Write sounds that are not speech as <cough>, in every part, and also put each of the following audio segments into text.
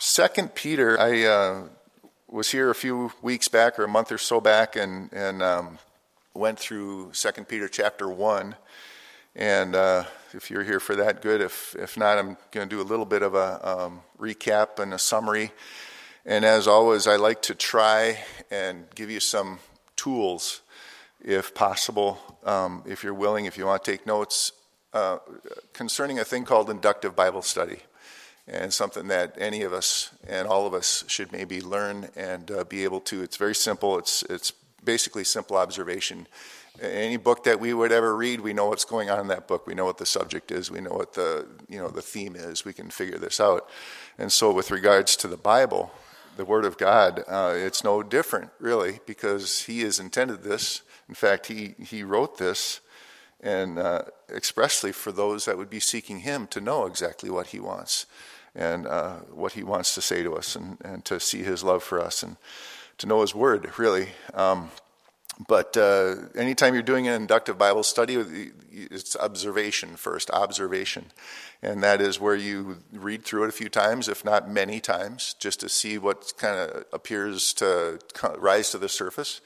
Second Peter, I uh, was here a few weeks back or a month or so back and, and um, went through Second Peter chapter 1. And uh, if you're here for that, good. If, if not, I'm going to do a little bit of a um, recap and a summary. And as always, I like to try and give you some tools, if possible, um, if you're willing, if you want to take notes, uh, concerning a thing called inductive Bible study. And something that any of us and all of us should maybe learn and uh, be able to. It's very simple. It's, it's basically simple observation. Any book that we would ever read, we know what's going on in that book. We know what the subject is. We know what the you know the theme is. We can figure this out. And so, with regards to the Bible, the Word of God, uh, it's no different, really, because He has intended this. In fact, He He wrote this and uh, expressly for those that would be seeking Him to know exactly what He wants and uh, what He wants to say to us and, and to see His love for us and to know His Word, really. Um, but uh, anytime you're doing an inductive Bible study, it's observation first, observation. And that is where you read through it a few times, if not many times, just to see what kind of appears to rise to the surface.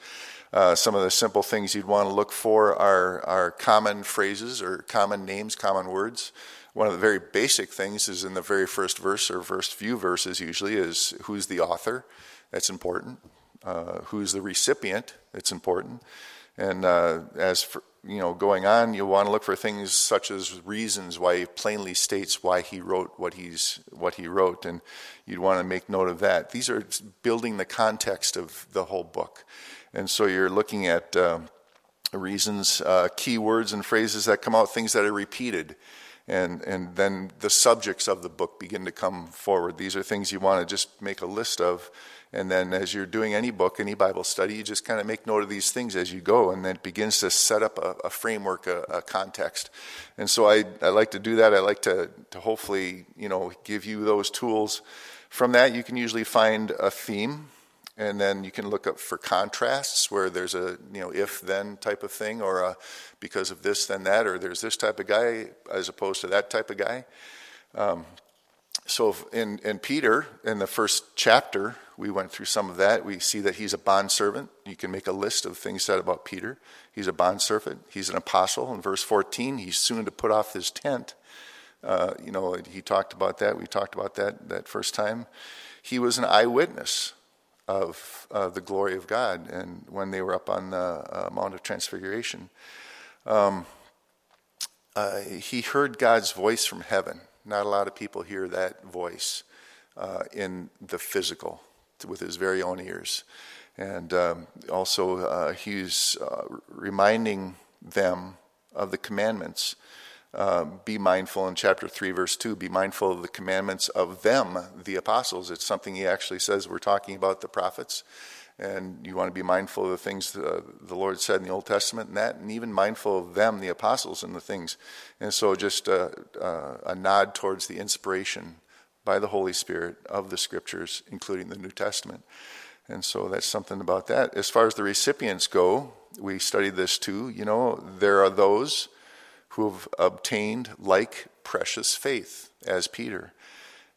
Uh, some of the simple things you'd want to look for are, are common phrases or common names, common words. One of the very basic things is in the very first verse or first few verses, usually, is who's the author. That's important. Uh, who's the recipient. It's important. And uh, as for, you know, going on, you'll want to look for things such as reasons why he plainly states why he wrote what he's what he wrote, and you'd want to make note of that. These are building the context of the whole book. And so you're looking at um, reasons, uh, key words and phrases that come out, things that are repeated. And, and then the subjects of the book begin to come forward. These are things you want to just make a list of. And then as you're doing any book, any Bible study, you just kind of make note of these things as you go. And then it begins to set up a, a framework, a, a, context. And so I, I like to do that. I like to, to hopefully, you know, give you those tools. From that, you can usually find a theme and then you can look up for contrasts where there's a you know if then type of thing or a because of this then that or there's this type of guy as opposed to that type of guy. Um, so in, in peter in the first chapter we went through some of that. We see that he's a bondservant. You can make a list of things said about peter. He's a bondservant. He's an apostle. In verse 14 he's soon to put off his tent. Uh, you know he talked about that. We talked about that that first time. He was an eyewitness of uh, the glory of God and when they were up on the uh, Mount of Transfiguration. Um, uh, he heard God's voice from heaven. Not a lot of people hear that voice uh, in the physical with his very own ears. And um, also, uh, he's uh, reminding them of the commandments um, be mindful in chapter 3, verse 2, be mindful of the commandments of them, the apostles. It's something he actually says we're talking about the prophets. And you want to be mindful of the things uh, the Lord said in the Old Testament and that, and even mindful of them, the apostles, and the things. And so just uh, uh, a nod towards the inspiration by the Holy Spirit of the scriptures, including the New Testament. And so that's something about that. As far as the recipients go, we studied this too. You know, there are those who have obtained like precious faith as Peter.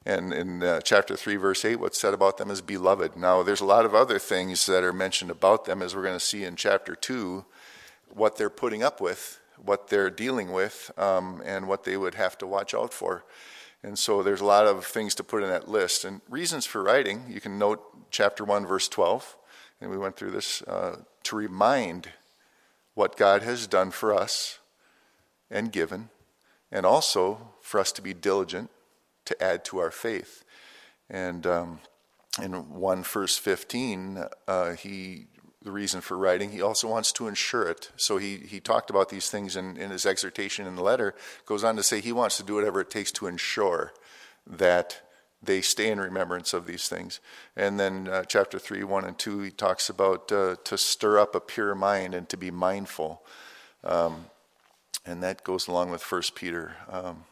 And in uh, chapter 3, verse 8, what's said about them is beloved. Now, there's a lot of other things that are mentioned about them, as we're going to see in chapter 2, what they're putting up with, what they're dealing with, um, and what they would have to watch out for. And so there's a lot of things to put in that list. And reasons for writing, you can note chapter 1, verse 12, and we went through this uh, to remind what God has done for us and given, and also for us to be diligent to add to our faith. And um, in 1 verse 15, uh, he the reason for writing. He also wants to ensure it. So he, he talked about these things in, in his exhortation in the letter, goes on to say he wants to do whatever it takes to ensure that they stay in remembrance of these things. And then uh, chapter 3, 1 and 2, he talks about uh, to stir up a pure mind and to be mindful. Um, and that goes along with First Peter. Um,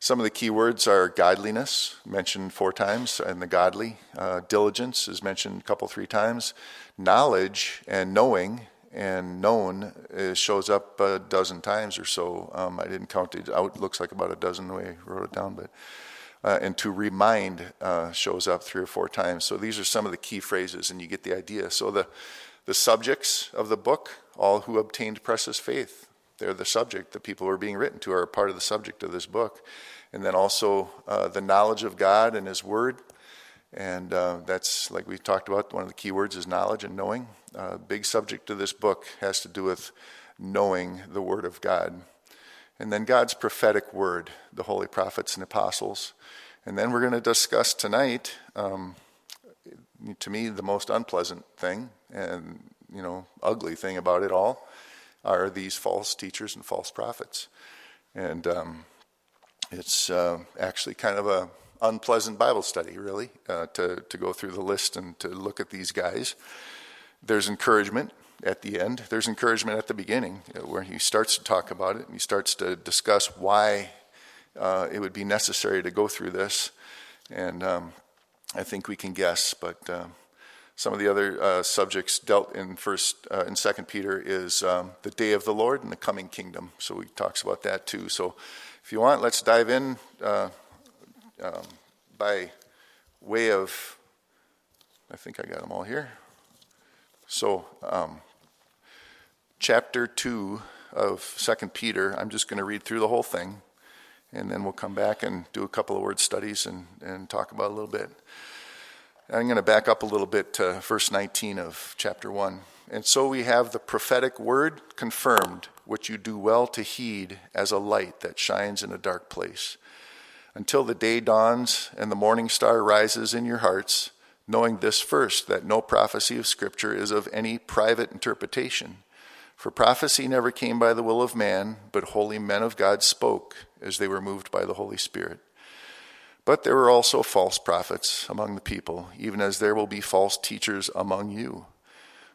some of the key words are godliness, mentioned four times, and the godly. Uh, diligence is mentioned a couple, three times. Knowledge and knowing and known shows up a dozen times or so. Um, I didn't count it out. Looks like about a dozen the way I wrote it down. But Uh, and to remind uh, shows up three or four times. So these are some of the key phrases, and you get the idea. So the, the subjects of the book, all who obtained precious faith, they're the subject. The people who are being written to are part of the subject of this book. And then also uh, the knowledge of God and His Word. And uh, that's, like we talked about, one of the key words is knowledge and knowing. Uh, big subject of this book has to do with knowing the Word of God. And then God's prophetic word, the holy prophets and apostles. And then we're going to discuss tonight, um, to me, the most unpleasant thing and, you know, ugly thing about it all are these false teachers and false prophets. And um, it's uh, actually kind of a unpleasant Bible study, really, uh, to, to go through the list and to look at these guys. There's encouragement at the end. There's encouragement at the beginning uh, where he starts to talk about it and he starts to discuss why uh, it would be necessary to go through this. And um, I think we can guess, but um, some of the other uh, subjects dealt in first uh, in Second Peter is um, the day of the Lord and the coming kingdom. So he talks about that too. So if you want, let's dive in uh, um, by way of. I think I got them all here. So um, chapter 2 of Second Peter. I'm just going to read through the whole thing, and then we'll come back and do a couple of word studies and, and talk about a little bit. I'm going to back up a little bit to verse 19 of chapter 1. And so we have the prophetic word confirmed, which you do well to heed as a light that shines in a dark place, until the day dawns and the morning star rises in your hearts, knowing this first, that no prophecy of Scripture is of any private interpretation. For prophecy never came by the will of man, but holy men of God spoke as they were moved by the Holy Spirit. But there were also false prophets among the people, even as there will be false teachers among you,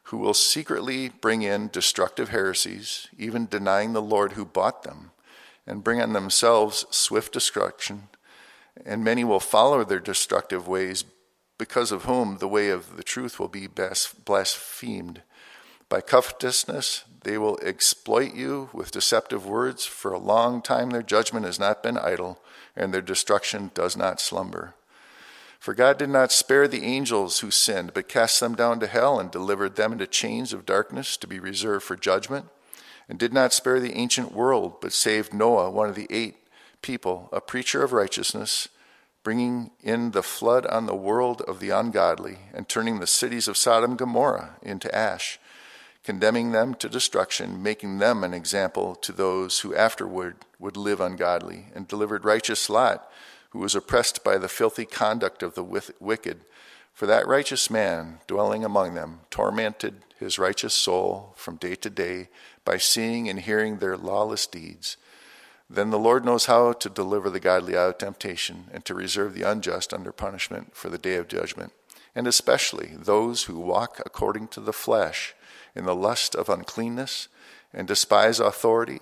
who will secretly bring in destructive heresies, even denying the Lord who bought them, and bring on themselves swift destruction. And many will follow their destructive ways, because of whom the way of the truth will be blasphemed. By covetousness, they will exploit you with deceptive words. For a long time, their judgment has not been idle, and their destruction does not slumber. For God did not spare the angels who sinned, but cast them down to hell and delivered them into chains of darkness to be reserved for judgment, and did not spare the ancient world, but saved Noah, one of the eight people, a preacher of righteousness, bringing in the flood on the world of the ungodly, and turning the cities of Sodom and Gomorrah into ash condemning them to destruction, making them an example to those who afterward would live ungodly, and delivered righteous Lot, who was oppressed by the filthy conduct of the wicked. For that righteous man, dwelling among them, tormented his righteous soul from day to day by seeing and hearing their lawless deeds. Then the Lord knows how to deliver the godly out of temptation and to reserve the unjust under punishment for the day of judgment, and especially those who walk according to the flesh in the lust of uncleanness and despise authority.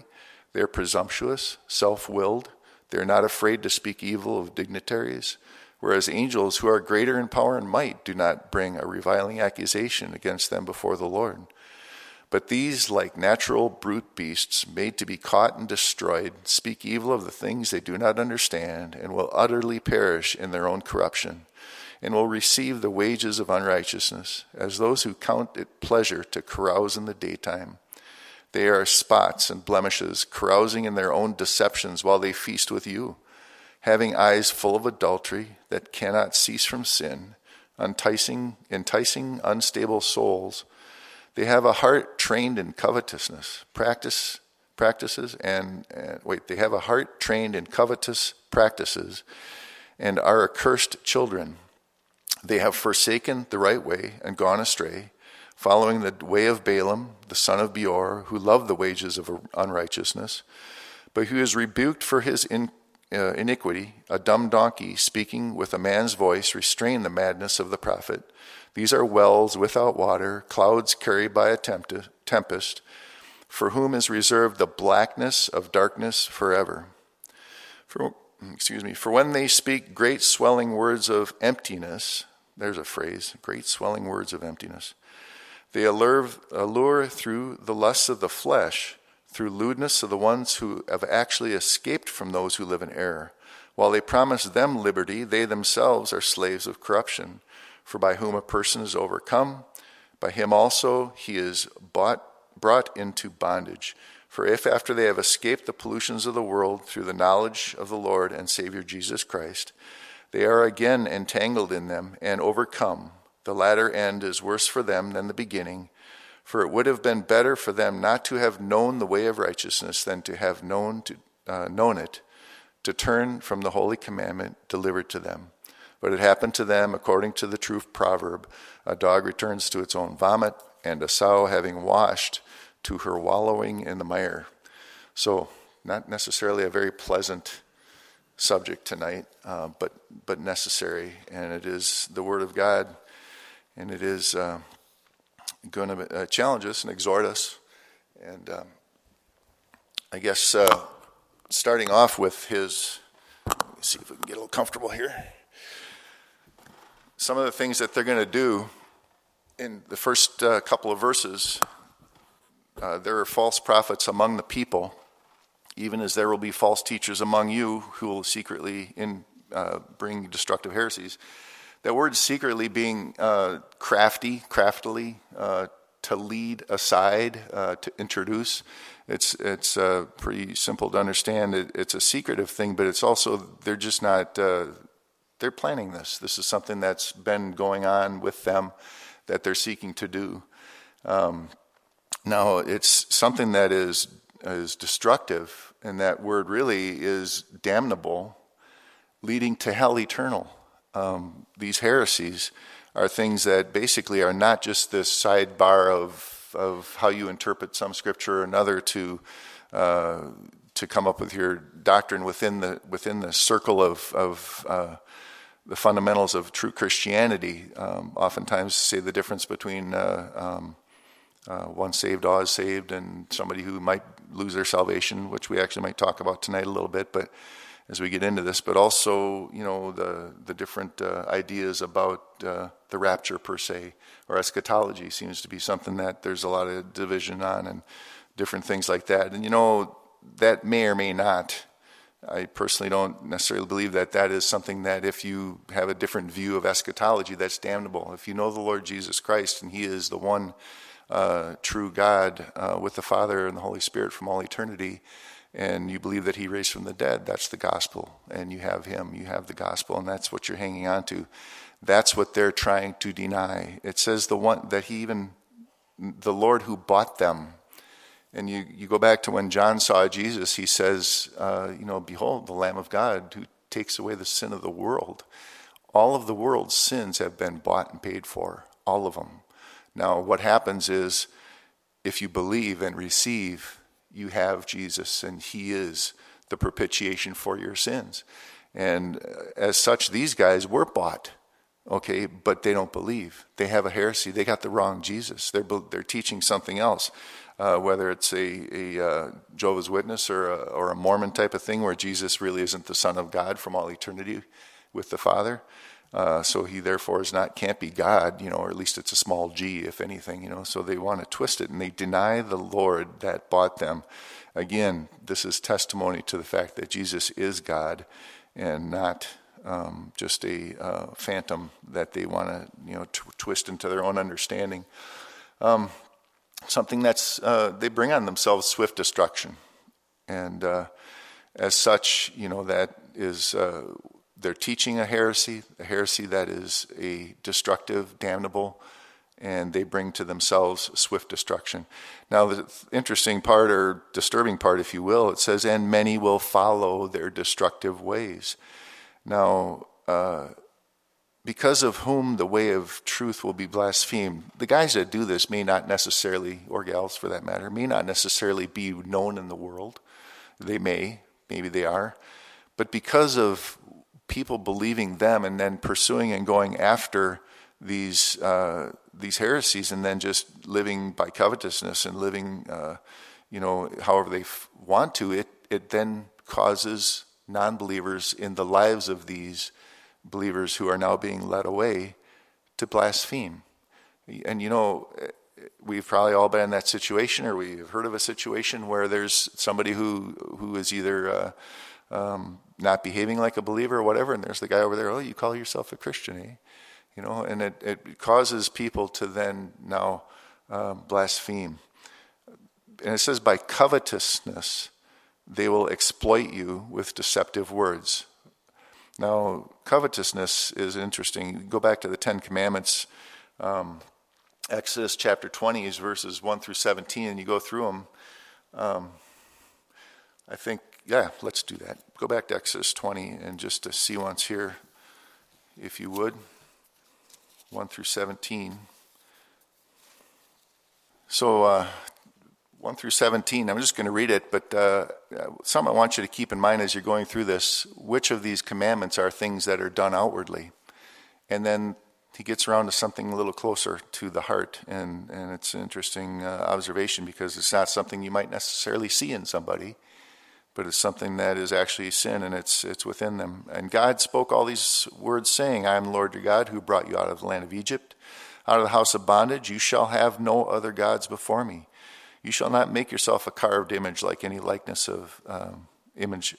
They are presumptuous, self willed. They are not afraid to speak evil of dignitaries, whereas angels who are greater in power and might do not bring a reviling accusation against them before the Lord. But these, like natural brute beasts made to be caught and destroyed, speak evil of the things they do not understand and will utterly perish in their own corruption and will receive the wages of unrighteousness, as those who count it pleasure to carouse in the daytime. They are spots and blemishes, carousing in their own deceptions while they feast with you, having eyes full of adultery that cannot cease from sin, enticing, enticing unstable souls. They have a heart trained in covetousness, practice practices, and uh, wait, they have a heart trained in covetous practices, and are accursed children. They have forsaken the right way and gone astray, following the way of Balaam, the son of Beor, who loved the wages of unrighteousness, but who is rebuked for his in, uh, iniquity. A dumb donkey, speaking with a man's voice, restrained the madness of the prophet. These are wells without water, clouds carried by a tempest, for whom is reserved the blackness of darkness forever. For, Mm, excuse me, for when they speak great swelling words of emptiness, there's a phrase great swelling words of emptiness. They allure, allure through the lusts of the flesh, through lewdness of the ones who have actually escaped from those who live in error, While they promise them liberty, they themselves are slaves of corruption. For by whom a person is overcome, by him also he is bought, brought into bondage. For if after they have escaped the pollutions of the world through the knowledge of the Lord and Savior Jesus Christ, they are again entangled in them and overcome, the latter end is worse for them than the beginning. For it would have been better for them not to have known the way of righteousness than to have known, to, uh, known it, to turn from the holy commandment delivered to them. But it happened to them according to the true proverb a dog returns to its own vomit, and a sow having washed to her wallowing in the mire. So, not necessarily a very pleasant subject tonight, uh, but but necessary, and it is the Word of God, and it is uh, going to uh, challenge us and exhort us, and um, I guess uh, starting off with his. see if we can get a little comfortable here. Some of the things that they're going to do in the first uh, couple of verses, uh, there are false prophets among the people even as there will be false teachers among you who will secretly in, uh, bring destructive heresies. That word secretly being uh, crafty, craftily, uh, to lead aside, uh, to introduce. It's, it's uh, pretty simple to understand. It, it's a secretive thing, but it's also, they're just not, they're planning this. This is something that's been going on with them that they're seeking to do. Um, now, it's something that is is destructive, and that word really is damnable, leading to hell eternal. Um, these heresies are things that basically are not just this sidebar of, of how you interpret some scripture or another to, uh, to come up with your doctrine within the, within the circle of, of uh, the fundamentals of true Christianity. Um, oftentimes, say the difference between uh, um, uh, one saved, all is saved, and somebody who might lose their salvation, which we actually might talk about tonight a little bit, but as we get into this, but also, you know, the, the different uh, ideas about uh, the rapture per se, or eschatology seems to be something that there's a lot of division on and different things like that. And, you know, that may or may not. I personally don't necessarily believe that that is something that if you have a different view of eschatology, that's damnable. If you know the Lord Jesus Christ and He is the one uh, true God uh, with the Father and the Holy Spirit from all eternity, and you believe that He raised from the dead, that's the gospel. And you have Him, you have the gospel, and that's what you're hanging on to. That's what they're trying to deny. It says the one that He even, the Lord who bought them. And you, you go back to when John saw Jesus, he says, uh, you know, behold, the Lamb of God who takes away the sin of the world. All of the world's sins have been bought and paid for, all of them. Now, what happens is if you believe and receive, you have Jesus, and He is the propitiation for your sins. And uh, as such, these guys were bought, okay, but they don't believe. They have a heresy. They got the wrong Jesus. They're, they're teaching something else, uh, whether it's a, a uh, Jehovah's Witness or a, or a Mormon type of thing where Jesus really isn't the Son of God from all eternity with the Father. Uh, so he therefore is not can't be God, you know, or at least it's a small g, if anything, you know. So they want to twist it and they deny the Lord that bought them. Again, this is testimony to the fact that Jesus is God and not um, just a uh, phantom that they want to, you know, t- twist into their own understanding. Um, something that's uh, they bring on themselves swift destruction, and uh, as such, you know, that is uh, they're teaching a heresy, a heresy that is a destructive, damnable, and they bring to themselves swift destruction. Now, the interesting part, or disturbing part, if you will, it says, and many will follow their destructive ways. Now, uh, because of whom the way of truth will be blasphemed, the guys that do this may not necessarily, or gals for that matter, may not necessarily be known in the world. They may, maybe they are. But because of people believing them and then pursuing and going after these uh, these heresies and then just living by covetousness and living, uh, you know, however they f- want to, it it then causes non-believers in the lives of these believers who are now being led away to blaspheme. And you know, we've probably all been in that situation, or we've heard of a situation where there's somebody who who is either uh, um, not behaving like a believer or whatever, and there's the guy over there, oh, you call yourself a Christian, eh? You know, and it, it causes people to then now um, blaspheme. And it says, by covetousness, they will exploit you with deceptive words. Now, covetousness is interesting. Go back to the Ten Commandments. Um, Exodus chapter 20 is verses 1 through 17, and you go through them. Um, I think, yeah, let's do that. Go back to Exodus 20 and just to see once here, if you would. 1 through 17. So, uh, 1 through 17, I'm just going to read it, but uh, something I want you to keep in mind as you're going through this which of these commandments are things that are done outwardly? And then he gets around to something a little closer to the heart. And, and it's an interesting uh, observation because it's not something you might necessarily see in somebody but it's something that is actually sin and it's, it's within them. And God spoke all these words, saying, I am the Lord your God who brought you out of the land of Egypt, out of the house of bondage. You shall have no other gods before me. You shall not make yourself a carved image like any likeness of um, image,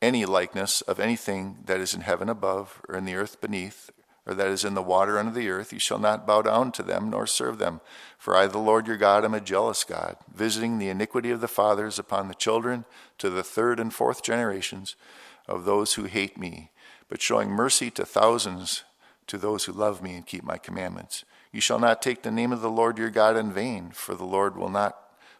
any likeness of anything that is in heaven above or in the earth beneath or that is in the water under the earth, you shall not bow down to them nor serve them. For I, the Lord your God, am a jealous God, visiting the iniquity of the fathers upon the children to the third and fourth generations of those who hate me, but showing mercy to thousands to those who love me and keep my commandments. You shall not take the name of the Lord your God in vain, for the Lord will not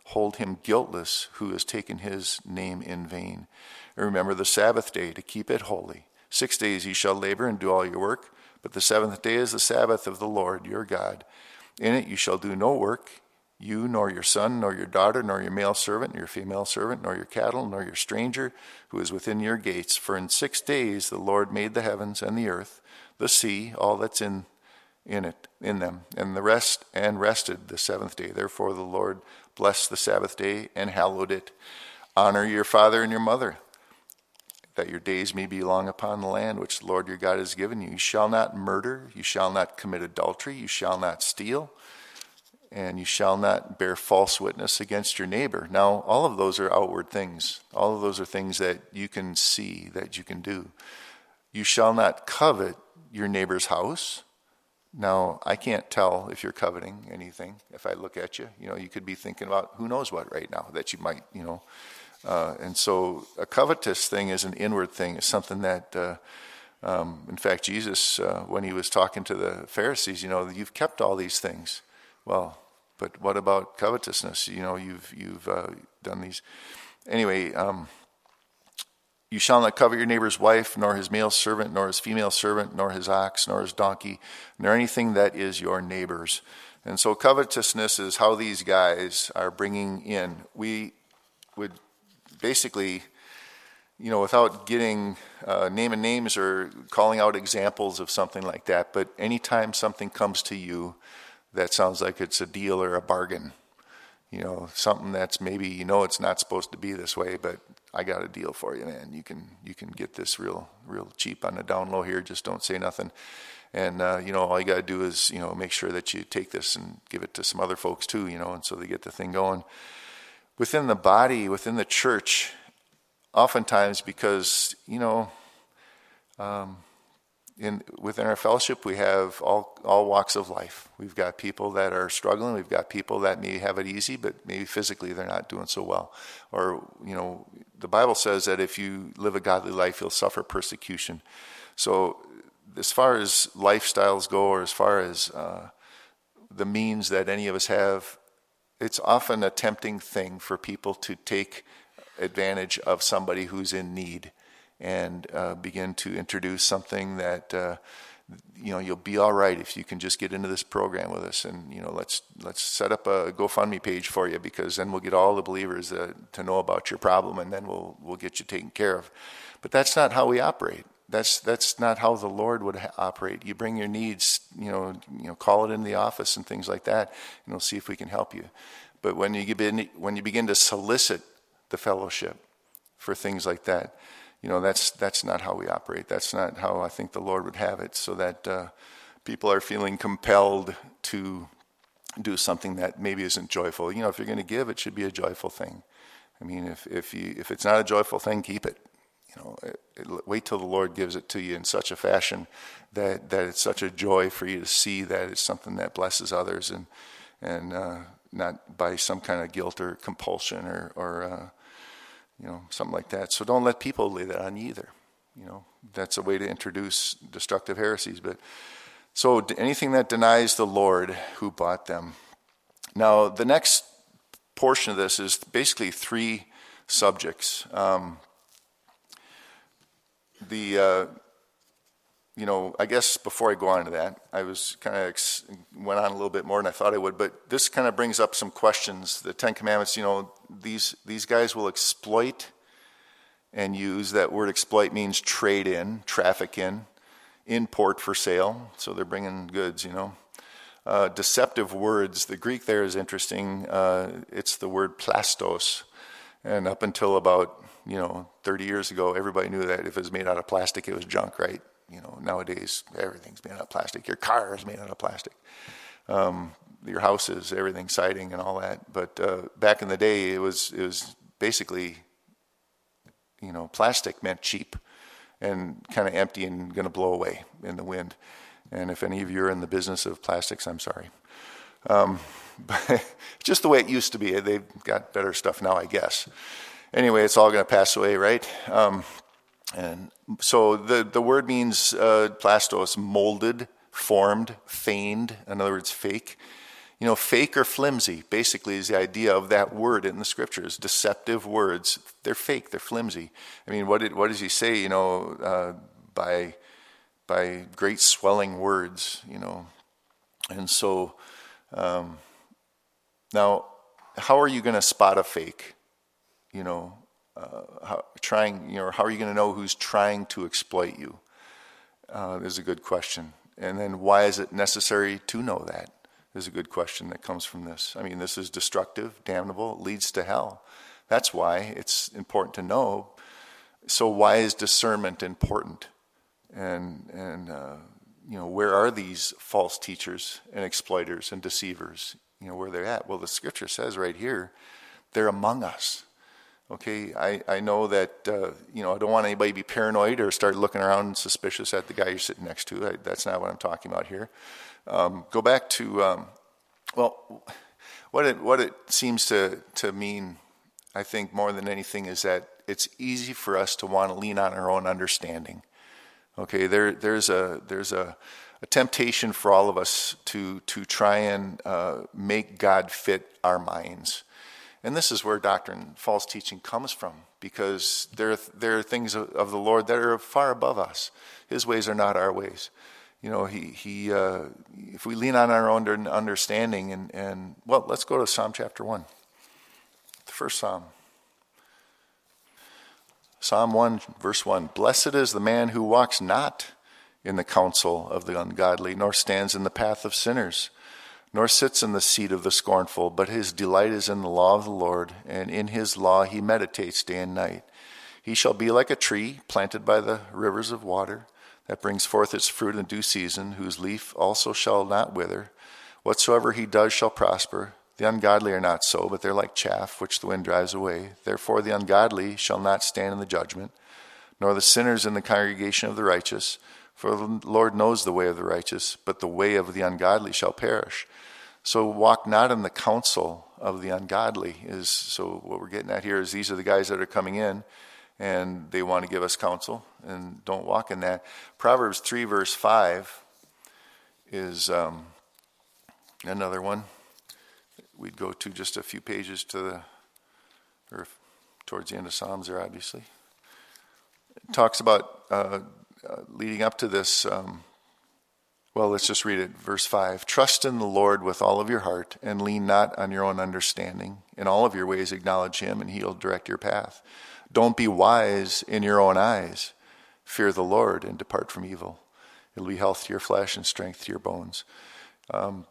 hold him guiltless who has taken his name in vain. Remember the Sabbath day to keep it holy. Six days ye shall labor and do all your work but the seventh day is the Sabbath of the Lord your God. In it you shall do no work, you, nor your son, nor your daughter, nor your male servant, nor your female servant, nor your cattle, nor your stranger who is within your gates. For in six days the Lord made the heavens and the earth, the sea, all that's in in it, in them, and the rest, and rested the seventh day. Therefore the Lord blessed the Sabbath day and hallowed it. Honor your father and your mother that your days may be long upon the land which the Lord your God has given you. You shall not murder, you shall not commit adultery, you shall not steal, and you shall not bear false witness against your neighbor. Now, all of those are outward things. All of those are things that you can see, that you can do. You shall not covet your neighbor's house. Now, I can't tell if you're coveting anything if I look at you. You know, you could be thinking about who knows what right now that you might, you know, uh, and so a covetous thing is an inward thing, it's something that, uh, um, in fact, Jesus, uh, when he was talking to the Pharisees, you know, you've kept all these things. Well, but what about covetousness? You know, you've, you've uh, done these. Anyway, um, you shall not covet your neighbor's wife, nor his male servant, nor his female servant, nor his ox, nor his donkey, nor anything that is your neighbor's. And so covetousness is how these guys are bringing in. We would basically, you know, without getting uh, naming names or calling out examples of something like that, but anytime something comes to you that sounds like it's a deal or a bargain, you know, something that's maybe you know it's not supposed to be this way, but I got a deal for you, man. You can you can get this real real cheap on the down low here. Just don't say nothing. And uh, you know, all you got to do is you know make sure that you take this and give it to some other folks too. You know, and so they get the thing going within the body, within the church, oftentimes because, you know, um, in, within our fellowship, we have all, all walks of life. We've got people that are struggling. We've got people that may have it easy, but maybe physically they're not doing so well. Or, you know, the Bible says that if you live a godly life, you'll suffer persecution. So, as far as lifestyles go, or as far as uh, the means that any of us have, it's often a tempting thing for people to take advantage of somebody who's in need and uh, begin to introduce something that uh, you know you'll be all right if you can just get into this program with us and you know let's let's set up a GoFundMe page for you because then we'll get all the believers uh, to know about your problem and then we'll we'll get you taken care of. But that's not how we operate. That's that's not how the Lord would ha- operate. You bring your needs, you know, you know, call it in the office and things like that, and we'll see if we can help you. But when you begin when you begin to solicit the fellowship for things like that, you know, that's that's not how we operate. That's not how I think the Lord would have it. So that uh, people are feeling compelled to do something that maybe isn't joyful. You know, if you're going to give, it should be a joyful thing. I mean, if if you if it's not a joyful thing, keep it You know, it, it, wait till the Lord gives it to you in such a fashion that, that it's such a joy for you to see that it's something that blesses others and, and uh, not by some kind of guilt or compulsion or, or uh, you know, something like that. So don't let people lay that on you either. You know, that's a way to introduce destructive heresies. But so anything that denies the Lord who bought them. Now, the next portion of this is basically three subjects. Um, the uh, you know, I guess before I go on to that, I was kind of ex- went on a little bit more than I thought I would, but this kind of brings up some questions. The Ten Commandments, you know, these these guys will exploit and use. That word exploit means trade in, traffic in, import for sale. So they're bringing goods, you know. Uh, deceptive words. The Greek there is interesting. Uh, it's the word plastos, and up until about you know 30 years ago, everybody knew that if it was made out of plastic, it was junk, right? You know, nowadays everything's made out of plastic. Your car is made out of plastic. Um, your houses, everything, siding and all that. But uh, back in the day, it was it was basically, you know, plastic meant cheap, and kind of empty and going to blow away in the wind. And if any of you are in the business of plastics, I'm sorry. Um, <laughs> but just the way it used to be. They've got better stuff now, I guess. Anyway, it's all going to pass away, right? Um, and so the, the word means uh, plastos, molded, formed, feigned, in other words, fake. You know, fake or flimsy basically is the idea of that word in the scriptures. Deceptive words, they're fake, they're flimsy. I mean, what, did, what does he say, you know, uh, by, by great swelling words, you know? And so, um, now, how are you going to spot a fake? You know, uh, how, trying, you know, how are you going to know who's trying to exploit you? Uh, is a good question. And then why is it necessary to know that? Is a good question that comes from this. I mean, this is destructive, damnable, leads to hell. That's why it's important to know. So why is discernment important? And and uh, you know, where are these false teachers and exploiters and deceivers? You know, where they're at? Well, the scripture says right here, they're among us. Okay, I, I know that, uh, you know, I don't want anybody to be paranoid or start looking around suspicious at the guy you're sitting next to. I, that's not what I'm talking about here. Um, go back to, um, well, what it, what it seems to, to mean, I think, more than anything, is that it's easy for us to want to lean on our own understanding. Okay, there, there's, a, there's a, a temptation for all of us to, to try and uh, make God fit our minds. And this is where doctrine, false teaching comes from, because there, there are things of, of the Lord that are far above us. His ways are not our ways. You know, he, he, uh, if we lean on our own understanding, and, and, well, let's go to Psalm chapter 1. The first Psalm. Psalm 1, verse 1 Blessed is the man who walks not in the counsel of the ungodly, nor stands in the path of sinners nor sits in the seat of the scornful, but his delight is in the law of the Lord, and in his law he meditates day and night. He shall be like a tree planted by the rivers of water, that brings forth its fruit in due season, whose leaf also shall not wither. Whatsoever he does shall prosper. The ungodly are not so, but they're like chaff which the wind drives away. Therefore the ungodly shall not stand in the judgment, nor the sinners in the congregation of the righteous. For the Lord knows the way of the righteous, but the way of the ungodly shall perish. So walk not in the counsel of the ungodly is so what we're getting at here is these are the guys that are coming in and they want to give us counsel and don't walk in that. Proverbs 3 verse 5 is um, another one. We'd go to just a few pages to the or towards the end of Psalms there obviously. It talks about uh, uh, leading up to this um, well, let's just read it. Verse 5 Trust in the Lord with all of your heart and lean not on your own understanding. In all of your ways, acknowledge him, and he'll direct your path. Don't be wise in your own eyes. Fear the Lord and depart from evil. It'll be health to your flesh and strength to your bones. Um,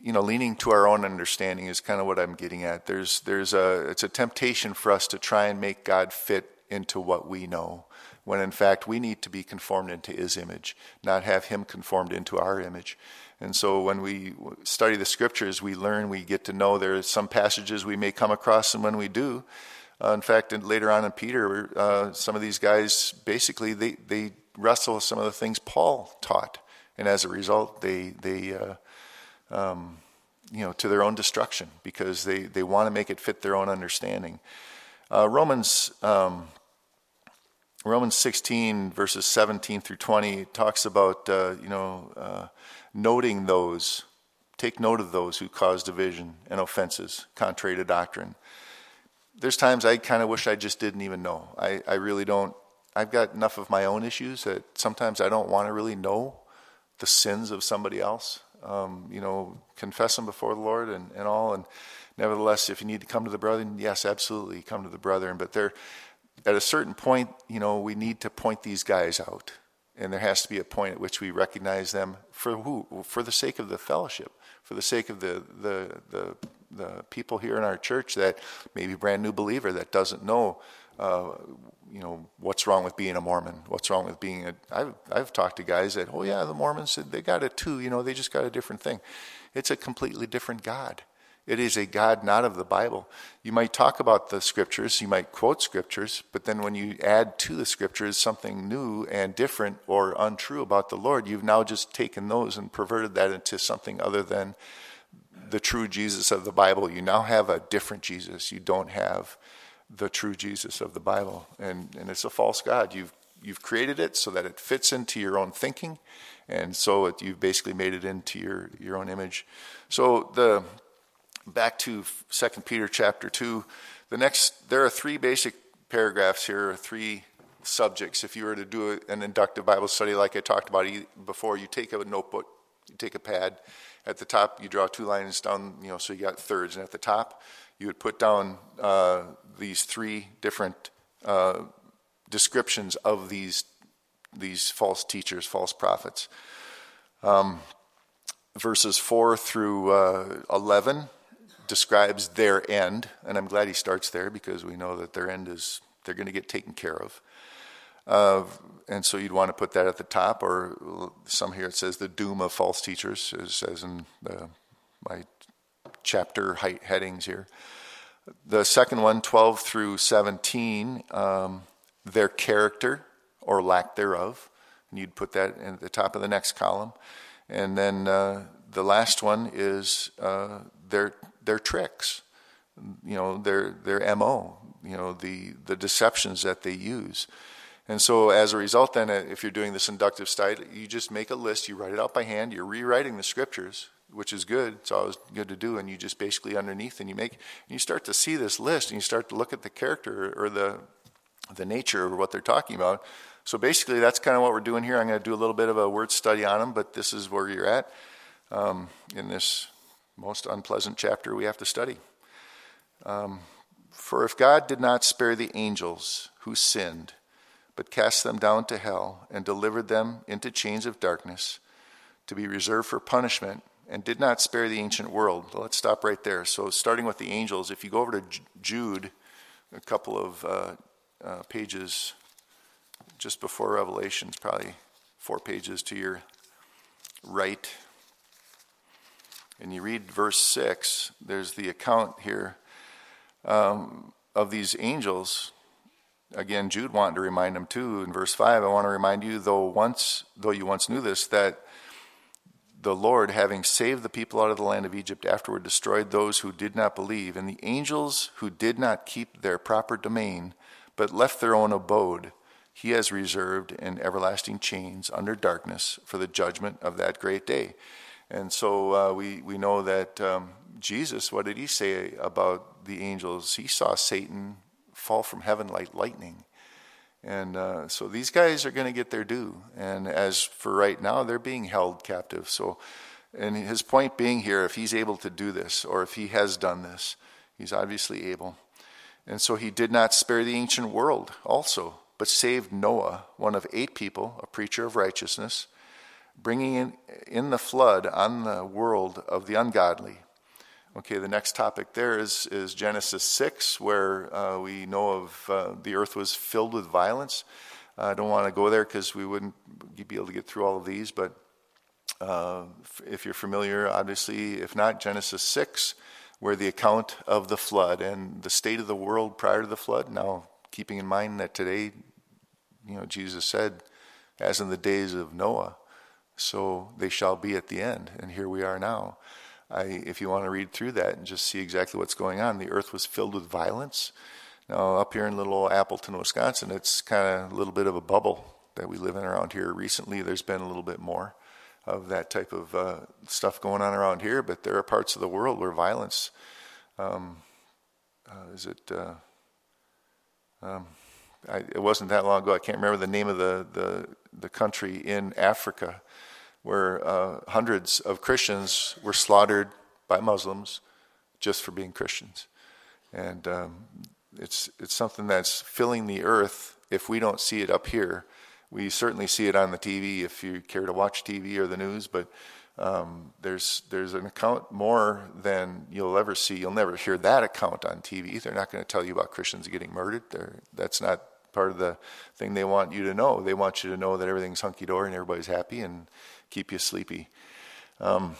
you know, leaning to our own understanding is kind of what I'm getting at. There's, there's a, it's a temptation for us to try and make God fit into what we know when in fact we need to be conformed into his image, not have him conformed into our image. And so when we study the scriptures, we learn, we get to know there are some passages we may come across, and when we do, Uh, in fact, later on in Peter, uh, some of these guys basically they, they wrestle with some of the things Paul taught, and as a result, they they uh, um, you know to their own destruction because they they want to make it fit their own understanding. Uh, Romans. Um, Romans 16 verses 17 through 20 talks about uh, you know uh, noting those, take note of those who cause division and offenses contrary to doctrine. There's times I kind of wish I just didn't even know. I, I really don't. I've got enough of my own issues that sometimes I don't want to really know the sins of somebody else. Um, you know, confess them before the Lord and, and all. And nevertheless, if you need to come to the brother, yes, absolutely, come to the brethren. But there, at a certain point, you know, we need to point these guys out. And there has to be a point at which we recognize them for who? For the sake of the fellowship, for the sake of the, the, the, the people here in our church that maybe brand new believer that doesn't know, uh, you know, what's wrong with being a Mormon? What's wrong with being a? I've I've talked to guys that, oh yeah, the Mormons they got it too. You know, they just got a different thing. It's a completely different God. It is a God not of the Bible. You might talk about the scriptures, you might quote scriptures, but then when you add to the scriptures something new and different or untrue about the Lord, you've now just taken those and perverted that into something other than the true Jesus of the Bible. You now have a different Jesus. You don't have the true Jesus of the Bible. And, and it's a false God. You've, you've created it so that it fits into your own thinking. And so it, you've basically made it into your, your own image. So the back to 2 Peter chapter 2. The next, there are three basic paragraphs here, three subjects. If you were to do an inductive Bible study like I talked about before, you take a notebook, you take a pad. At the top, you draw two lines down, you know, so you got thirds. And at the top, you would put down uh, these three different uh, descriptions of these these false teachers, false prophets. Um, verses 4 through uh, 11 describes their end, and I'm glad he starts there because we know that their end is they're going to get taken care of. Uh, and so you'd want to put that at the top, or some here it says the doom of false teachers, as says in the, my chapter height headings here. The second one, 12 through 17, um, their character or lack thereof. And you'd put that at the top of the next column. And then uh, the last one is uh, their their tricks, you know, their their mo, you know, the the deceptions that they use. And so, as a result, then, uh, if you're doing this inductive study, you just make a list. You write it out by hand. You're rewriting the scriptures, which is good. It's always good to do. And you just basically underneath, and you make, and you start to see this list, and you start to look at the character or the the nature of what they're talking about. So basically, that's kind of what we're doing here. I'm going to do a little bit of a word study on them, but this is where you're at um, in this most unpleasant chapter we have to study. Um, For if God did not spare the angels who sinned, but cast them down to hell and delivered them into chains of darkness to be reserved for punishment, and did not spare the ancient world. Let's stop right there. So, starting with the angels, if you go over to Jude, a couple of uh, uh, pages just before Revelations, probably four pages to your right and you read verse 6, there's the account here um, of these angels. Again, Jude wanted to remind them too. In verse 5, I want to remind you, though once, though you once knew this, that the Lord, having saved the people out of the land of Egypt, afterward destroyed those who did not believe, and the angels who did not keep their proper domain, but left their own abode, he has reserved in everlasting chains under darkness for the judgment of that great day. And so uh, we, we know that um, Jesus, what did he say about the angels? He saw Satan fall from heaven like lightning. And uh, so these guys are going to get their due. And as for right now, they're being held captive. So, and his point being here, if he's able to do this, or if he has done this, he's obviously able. And so he did not spare the ancient world also, but saved Noah, one of eight people, a preacher of righteousness bringing in, in the flood on the world of the ungodly. Okay, the next topic there is, is Genesis 6, where uh, we know of uh, the earth was filled with violence. Uh, I don't want to go there because we wouldn't be able to get through all of these, but uh, if you're familiar, obviously, if not, Genesis 6 where the account of the flood and the state of the world prior to the flood, now keeping in mind that today, you know, Jesus said, as in the days of Noah, so they shall be at the end. And here we are now. I, if you want to read through that and just see exactly what's going on, the earth was filled with violence. Now, up here in little Appleton, Wisconsin, it's kind of a little bit of a bubble that we live in around here. Recently, there's been a little bit more of that type of uh, stuff going on around here, but there are parts of the world where violence um, uh, is it. Uh, um, I, it wasn't that long ago. I can't remember the name of the the, the country in Africa where uh, hundreds of Christians were slaughtered by Muslims just for being Christians, and um, it's it's something that's filling the earth. If we don't see it up here, we certainly see it on the TV if you care to watch TV or the news, but um, there's there's an account more than you'll ever see. You'll never hear that account on TV. They're not going to tell you about Christians getting murdered. They're, that's not part of the thing they want you to know. They want you to know that everything's hunky dory and everybody's happy and keep you sleepy. Um,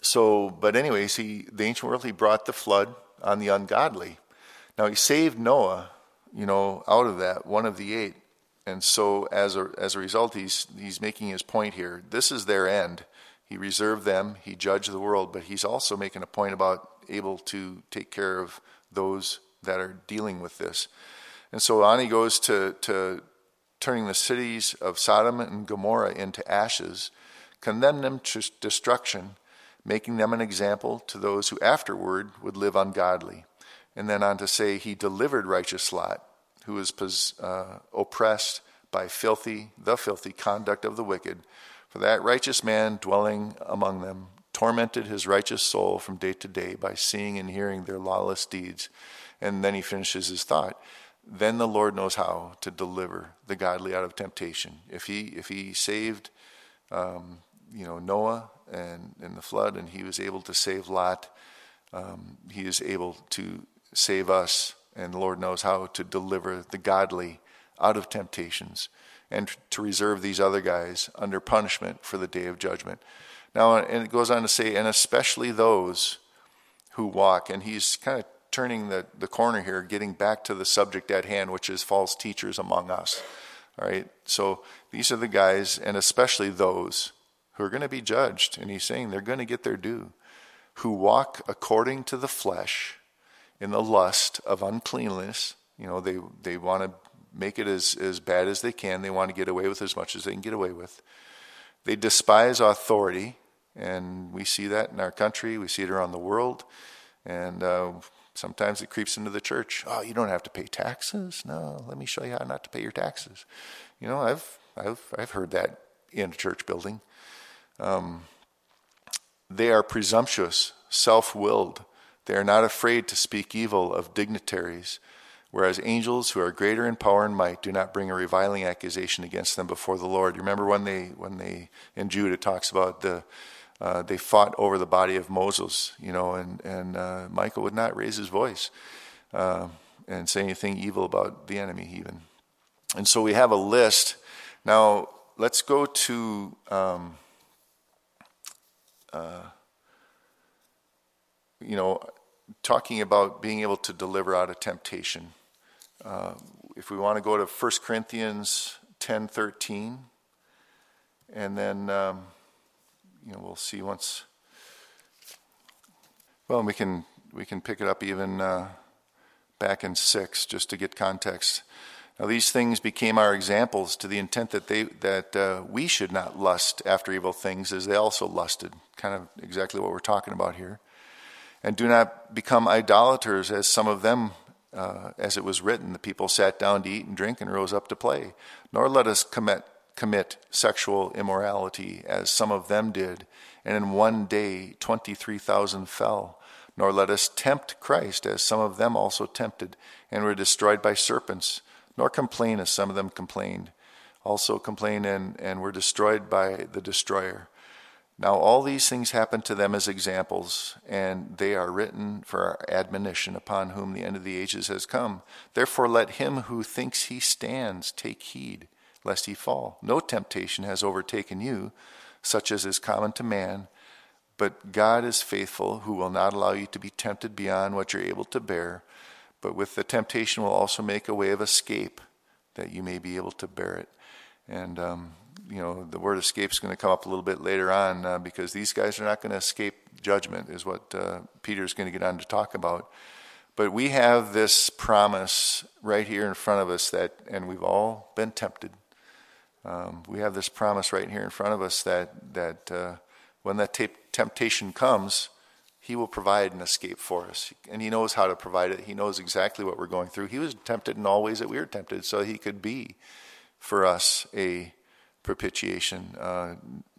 so, but anyway, see, the ancient world, he brought the flood on the ungodly. Now, he saved Noah, you know, out of that, one of the eight. And so as a, as a result, he's, he's making his point here. This is their end. He reserved them, he judged the world, but he's also making a point about able to take care of those that are dealing with this. And so on he goes to, to turning the cities of Sodom and Gomorrah into ashes, condemn them to destruction, making them an example to those who afterward would live ungodly. And then on to say, He delivered righteous Lot who was uh, oppressed by filthy, the filthy conduct of the wicked. For that righteous man dwelling among them tormented his righteous soul from day to day by seeing and hearing their lawless deeds. And then he finishes his thought. Then the Lord knows how to deliver the godly out of temptation. If he if he saved, um, you know Noah and in the flood, and he was able to save Lot, um, he is able to save us and the Lord knows how to deliver the godly out of temptations and to reserve these other guys under punishment for the day of judgment. Now, and it goes on to say, and especially those who walk, and he's kind of turning the, the corner here, getting back to the subject at hand, which is false teachers among us. All right, so these are the guys, and especially those who are going to be judged, and he's saying they're going to get their due, who walk according to the flesh in the lust of uncleanness. You know, they, they want to make it as, as bad as they can. They want to get away with as much as they can get away with. They despise authority, and we see that in our country. We see it around the world, and uh, sometimes it creeps into the church. Oh, you don't have to pay taxes. No, let me show you how not to pay your taxes. You know, I've I've I've heard that in a church building. Um, they are presumptuous, self-willed, they are not afraid to speak evil of dignitaries, whereas angels who are greater in power and might do not bring a reviling accusation against them before the Lord. You remember when they, when they, in Jude, it talks about the, uh, they fought over the body of Moses, you know, and, and uh, Michael would not raise his voice uh, and say anything evil about the enemy, even. And so we have a list. Now, let's go to. Um, uh, you know, talking about being able to deliver out of temptation. Uh, if we want to go to 1 Corinthians 10 13, and then, um, you know, we'll see once. Well, we can, we can pick it up even uh, back in 6 just to get context. Now, these things became our examples to the intent that, they, that uh, we should not lust after evil things as they also lusted. Kind of exactly what we're talking about here. And do not become idolaters as some of them, uh, as it was written, the people sat down to eat and drink and rose up to play. Nor let us commit, commit sexual immorality as some of them did, and in one day 23,000 fell. Nor let us tempt Christ as some of them also tempted and were destroyed by serpents. Nor complain as some of them complained, also complained and, and were destroyed by the destroyer. Now, all these things happen to them as examples, and they are written for our admonition upon whom the end of the ages has come. Therefore, let him who thinks he stands take heed, lest he fall. No temptation has overtaken you, such as is common to man, But God is faithful, who will not allow you to be tempted beyond what you're able to bear, but with the temptation will also make a way of escape that you may be able to bear it. And, um, you know, the word escape is going to come up a little bit later on uh, because these guys are not going to escape judgment, is what uh, is going to get on to talk about. But we have this promise right here in front of us that, and we've all been tempted. Um, we have this promise right here in front of us that that uh, when that t- temptation comes, He will provide an escape for us, and He knows how to provide it. He knows exactly what we're going through. He was tempted in all ways that we were tempted, so He could be for us a propitiation uh,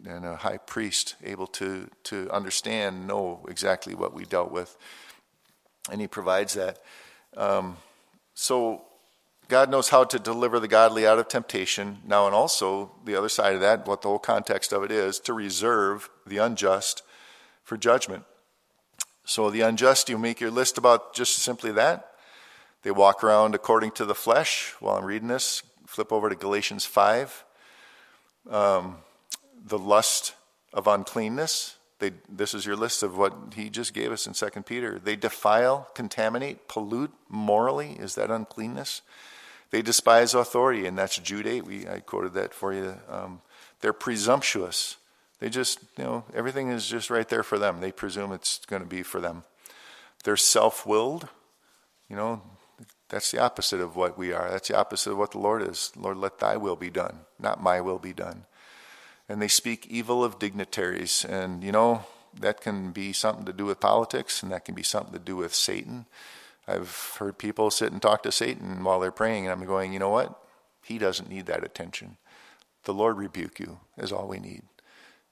and a high priest able to to understand, know exactly what we dealt with and He provides that. Um, so God knows how to deliver the godly out of temptation. Now, and also the other side of that, what the whole context of it is, to reserve the unjust for judgment. So the unjust, you make your list about just simply that. They walk around according to the flesh. While I'm reading this, flip over to Galatians 5. Um, the lust of uncleanness. They, this is your list of what he just gave us in 2 Peter. They defile, contaminate, pollute morally. Is that uncleanness? They despise authority, and that's Jude 8. We, I quoted that for you. Um, they're presumptuous. They just, you know, everything is just right there for them. They presume it's going to be for them. They're self willed. You know, that's the opposite of what we are. That's the opposite of what the Lord is. Lord, let thy will be done, not my will be done and they speak evil of dignitaries. And, you know, that can be something to do with politics, and that can be something to do with Satan. I've heard people sit and talk to Satan while they're praying, and I'm going, you know what? He doesn't need that attention. The Lord rebuke you, is all we need.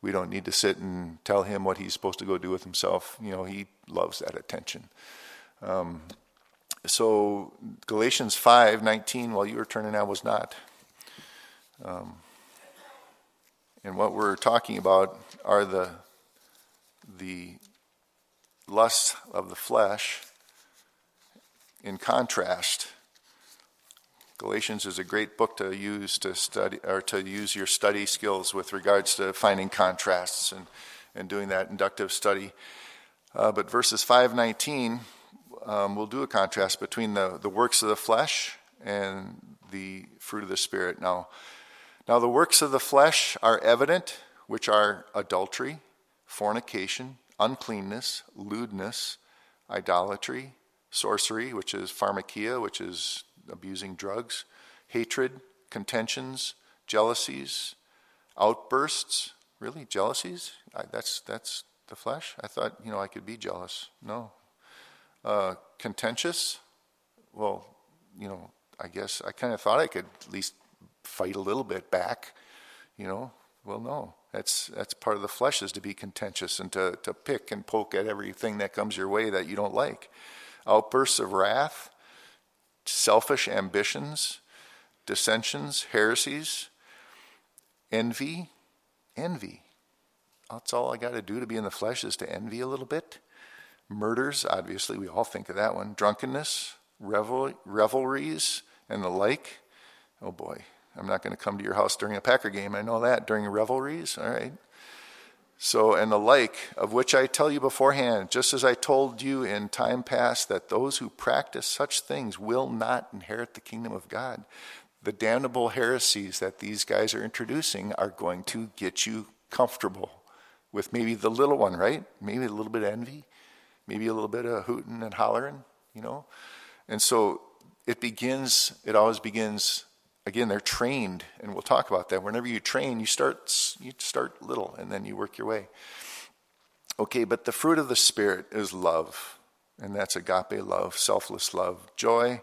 We don't need to sit and tell him what he's supposed to go do with himself. You know, he loves that attention. Um, so Galatians 5 19, while you were turning, I was not. Um, and what we're talking about are the, the lusts of the flesh in contrast. Galatians is a great book to use to study or to use your study skills with regards to finding contrasts and, and doing that inductive study. Uh, but verses 519 um, will do a contrast between the, the works of the flesh and the fruit of the Spirit. Now, now, the works of the flesh are evident, which are adultery, fornication, uncleanness, lewdness, idolatry, sorcery, which is pharmakia, which is abusing drugs, hatred, contentions, jealousies, outbursts. Really, jealousies? I, that's that's the flesh. I thought you know I could be jealous. No. Uh, contentious. Well, you know, I guess I kind of thought I could at least fight a little bit back, you know. Well, no, that's that's part of the flesh is to be contentious and to, to pick and poke at everything that comes your way that you don't like. Outbursts of wrath, selfish ambitions, dissensions, heresies, envy, envy. That's all I got to do to be in the flesh is to envy a little bit. Murders, obviously, we all think of that one. Drunkenness, revel, revelries, and the like. Oh boy, I'm not going to come to your house during a Packer game. I know that. During revelries, all right. So, and the like, of which I tell you beforehand, just as I told you in time past, that those who practice such things will not inherit the kingdom of God. The damnable heresies that these guys are introducing are going to get you comfortable with maybe the little one, right? Maybe a little bit of envy, maybe a little bit of hooting and hollering, you know? And so it begins, it always begins again, they're trained, and we'll talk about that. Whenever you train, you start you start little, and then you work your way. Okay, but the fruit of the spirit is love, and that's agape love, selfless love, joy,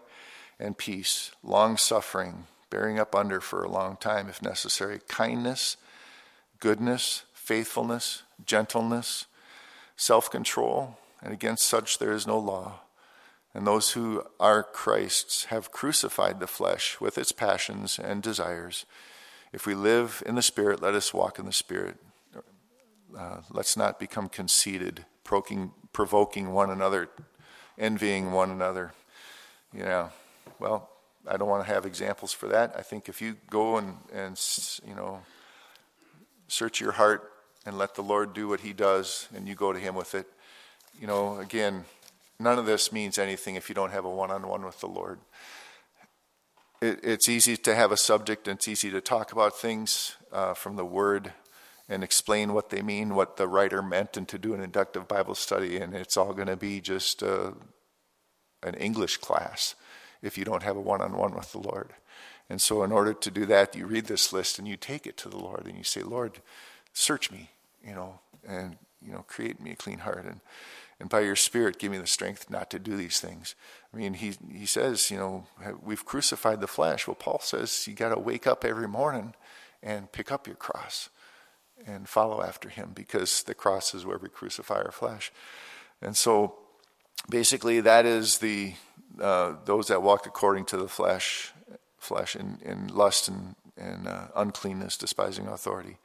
and peace, long suffering, bearing up under for a long time if necessary, kindness, goodness, faithfulness, gentleness, self control, and against such there is no law. And those who are Christ's have crucified the flesh with its passions and desires. If we live in the Spirit, let us walk in the Spirit. Uh, let's not become conceited, provoking, provoking one another, envying one another. You know, well, I don't want to have examples for that. I think if you go and, and you know, search your heart and let the Lord do what He does, and you go to Him with it. You know, again, none of this means anything if you don't have a one on one with the Lord. It, it's easy to have a subject and it's easy to talk about things uh, from the Word and explain what they mean, what the writer meant, and to do an inductive Bible study, and it's all going to be just uh, an English class if you don't have a one on one with the Lord. And so, in order to do that, you read this list and you take it to the Lord and you say, Lord, search me, you know, and, you know, create me a clean heart. And, and by your Spirit, give me the strength not to do these things. I mean, he, he says, you know, we've crucified the flesh. Well, Paul says you got to wake up every morning and pick up your cross and follow after him because the cross is where we crucify our flesh. And so, basically, that is the uh, those that walk according to the flesh, flesh in, in lust and, and uh, uncleanness, despising authority.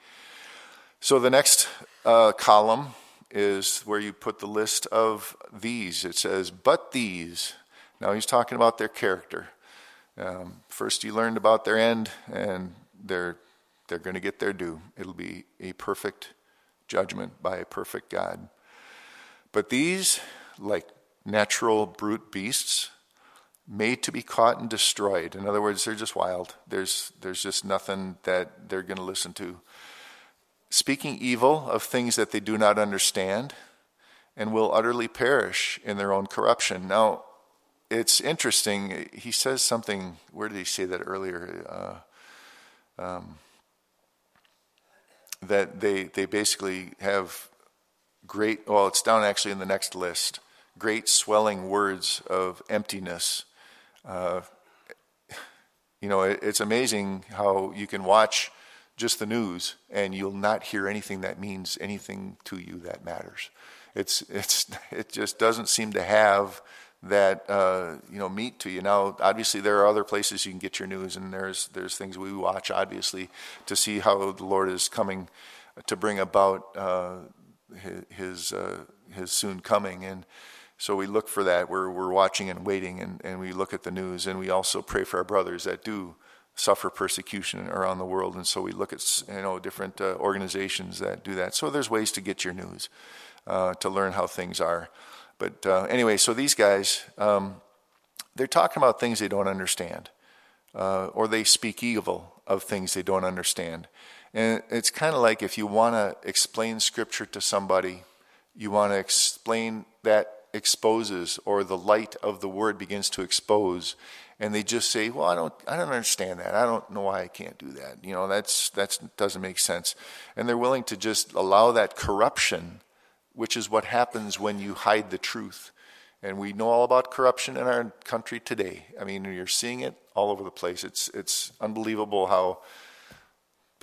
So the next uh, column is where you put the list of these. It says, but these. Now he's talking about their character. Um, first, you learned about their end, and they're, they're going to get their due. It'll be a perfect judgment by a perfect God. But these, like natural brute beasts, made to be caught and destroyed. In other words, they're just wild. There's, there's just nothing that they're going to listen to. Speaking evil of things that they do not understand and will utterly perish in their own corruption. Now, it's interesting. He says something, where did he say that earlier? Uh, um, that they, they basically have great, well, it's down actually in the next list great swelling words of emptiness uh, you know, it, it's amazing how you can watch just the news and you'll not hear anything that means anything to you that matters. It's, it's, <laughs> it just doesn't seem to have that uh, you know meat to you. Now, obviously, there are other places you can get your news, and there's there's things we watch, obviously, to see how the Lord is coming to bring about uh, his his, uh, his soon coming, and so we look for that. We're, we're watching and waiting, and, and we look at the news, and we also pray for our brothers that do suffer persecution around the world. And so we look at you know different uh, organizations that do that. So there's ways to get your news, uh, to learn how things are. But uh, anyway, so these guys, um, they're talking about things they don't understand, uh, or they speak evil of things they don't understand. And it's kind of like if you want to explain scripture to somebody, you want to explain that exposes or the light of the word begins to expose and they just say well i don't i don't understand that. I don't know why i can't do that. You know that's that doesn't make sense. And they're willing to just allow that corruption which is what happens when you hide the truth. And we know all about corruption in our country today. I mean you're seeing it all over the place. It's it's unbelievable how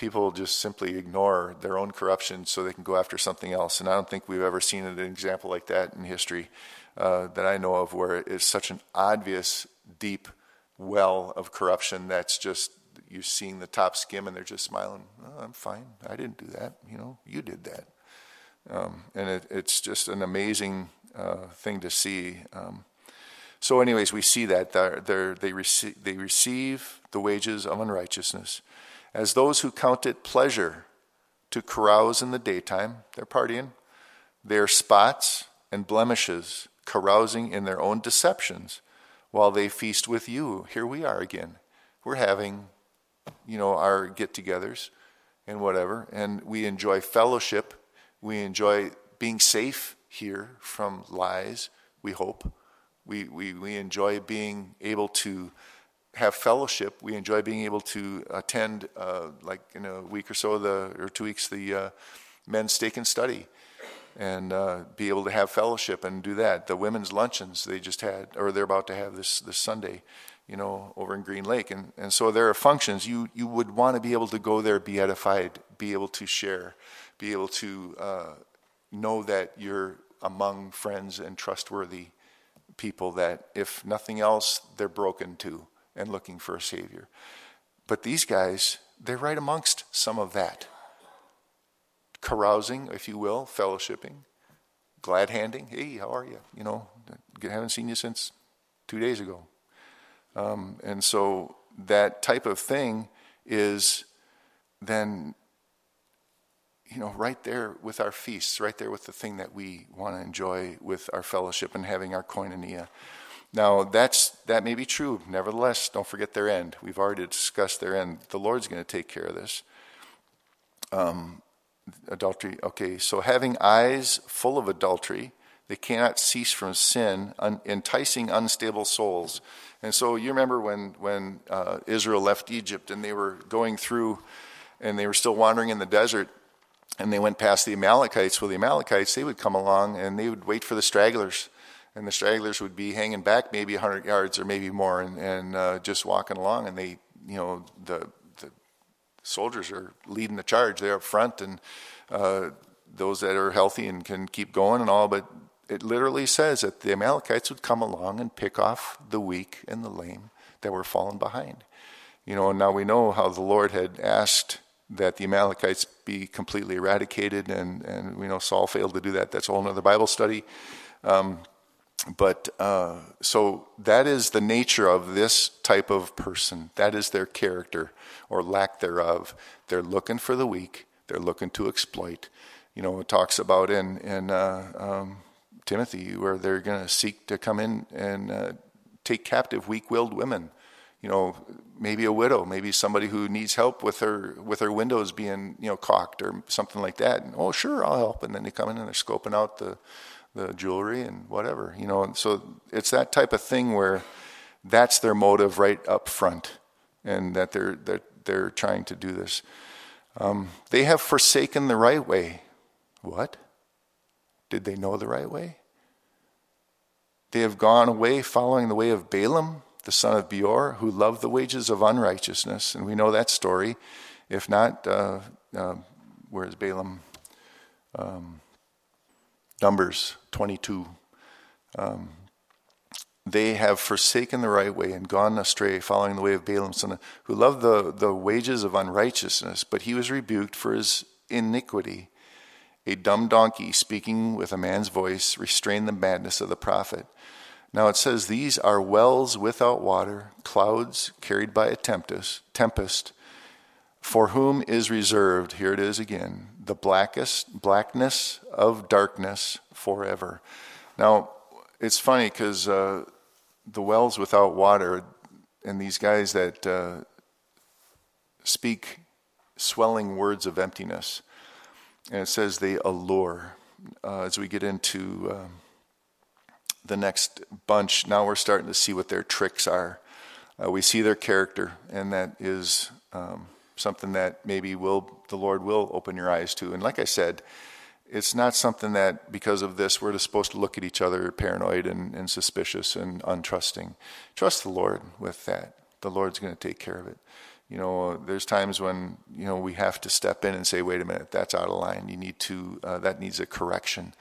people just simply ignore their own corruption so they can go after something else. And I don't think we've ever seen an example like that in history uh, that I know of where it's such an obvious, deep well of corruption that's just you're seeing the top skim and they're just smiling. Oh, I'm fine. I didn't do that. You know, you did that. Um, and it, it's just an amazing uh, thing to see. Um, so, anyways, we see that they're, they're, they, receive, they receive the wages of unrighteousness as those who count it pleasure to carouse in the daytime, they're partying, they're spots and blemishes, carousing in their own deceptions while they feast with you. Here we are again. We're having, you know, our get togethers and whatever, and we enjoy fellowship. We enjoy being safe here from lies, we hope. We, we, we enjoy being able to have fellowship. We enjoy being able to attend, uh, like in a week or so, the or two weeks, the uh, men's steak and study, and uh, be able to have fellowship and do that. The women's luncheons they just had, or they're about to have this this Sunday, you know, over in Green Lake, and and so there are functions you you would want to be able to go there, be edified, be able to share, be able to uh, know that you're among friends and trustworthy people that if nothing else they're broken too and looking for a Savior. But these guys, they're right amongst some of that. Carousing, if you will, fellowshipping, glad handing. Hey, how are you? You know, haven't seen you since two days ago. Um, and so that type of thing is then you know, right there with our feasts, right there with the thing that we want to enjoy with our fellowship and having our koinonia. Now, that's, that may be true. Nevertheless, don't forget their end. We've already discussed their end. The Lord's going to take care of this. Um, adultery, okay, so having eyes full of adultery, they cannot cease from sin, un- enticing unstable souls. And so you remember when, when uh, Israel left Egypt and they were going through and they were still wandering in the desert and they went past the Amalekites. Well, the Amalekites, they would come along and they would wait for the stragglers. And the stragglers would be hanging back maybe 100 yards or maybe more and, and uh, just walking along. And they, you know, the, the soldiers are leading the charge. They're up front and uh, those that are healthy and can keep going and all. But it literally says that the Amalekites would come along and pick off the weak and the lame that were falling behind. You know, and now we know how the Lord had asked that the Amalekites be completely eradicated, and, and we know Saul failed to do that. That's a whole other Bible study. Um, but uh, so that is the nature of this type of person. That is their character or lack thereof. They're looking for the weak. They're looking to exploit. You know, it talks about in in uh, um, Timothy where they're going to seek to come in and uh, take captive weak-willed women you know, maybe a widow, maybe somebody who needs help with her with her windows being you know caulked or something like that. And, oh, sure, I'll help. And then they come in and they're scoping out the the jewelry and whatever, you know. So it's that type of thing where that's their motive right up front, and that they're that they're trying to do this. Um, they have forsaken the right way. What? Did they know the right way? They have gone away following the way of Balaam, the son of Beor, who loved the wages of unrighteousness. And we know that story. If not, uh, uh, where is Balaam? Um, Numbers 22. Um, they have forsaken the right way and gone astray, following the way of Balaam, son of, who loved the, the wages of unrighteousness, but he was rebuked for his iniquity. A dumb donkey speaking with a man's voice restrained the madness of the prophet. Now it says, These are wells without water, clouds carried by a tempest, tempest, for whom is reserved, here it is again, the blackest blackness of darkness forever. Now, it's funny because uh, the wells without water and these guys that uh, speak swelling words of emptiness, and it says they allure. Uh, as we get into um, the next bunch, now we're starting to see what their tricks are. Uh, we see their character, and that is um, something that maybe will the Lord will open your eyes to. And like I said, it's not something that because of this we're supposed to look at each other paranoid and, and suspicious and untrusting. Trust the Lord with that. The Lord's going to take care of it. You know, there's times when you know we have to step in and say, "Wait a minute, that's out of line. You need to. Uh, that needs a correction."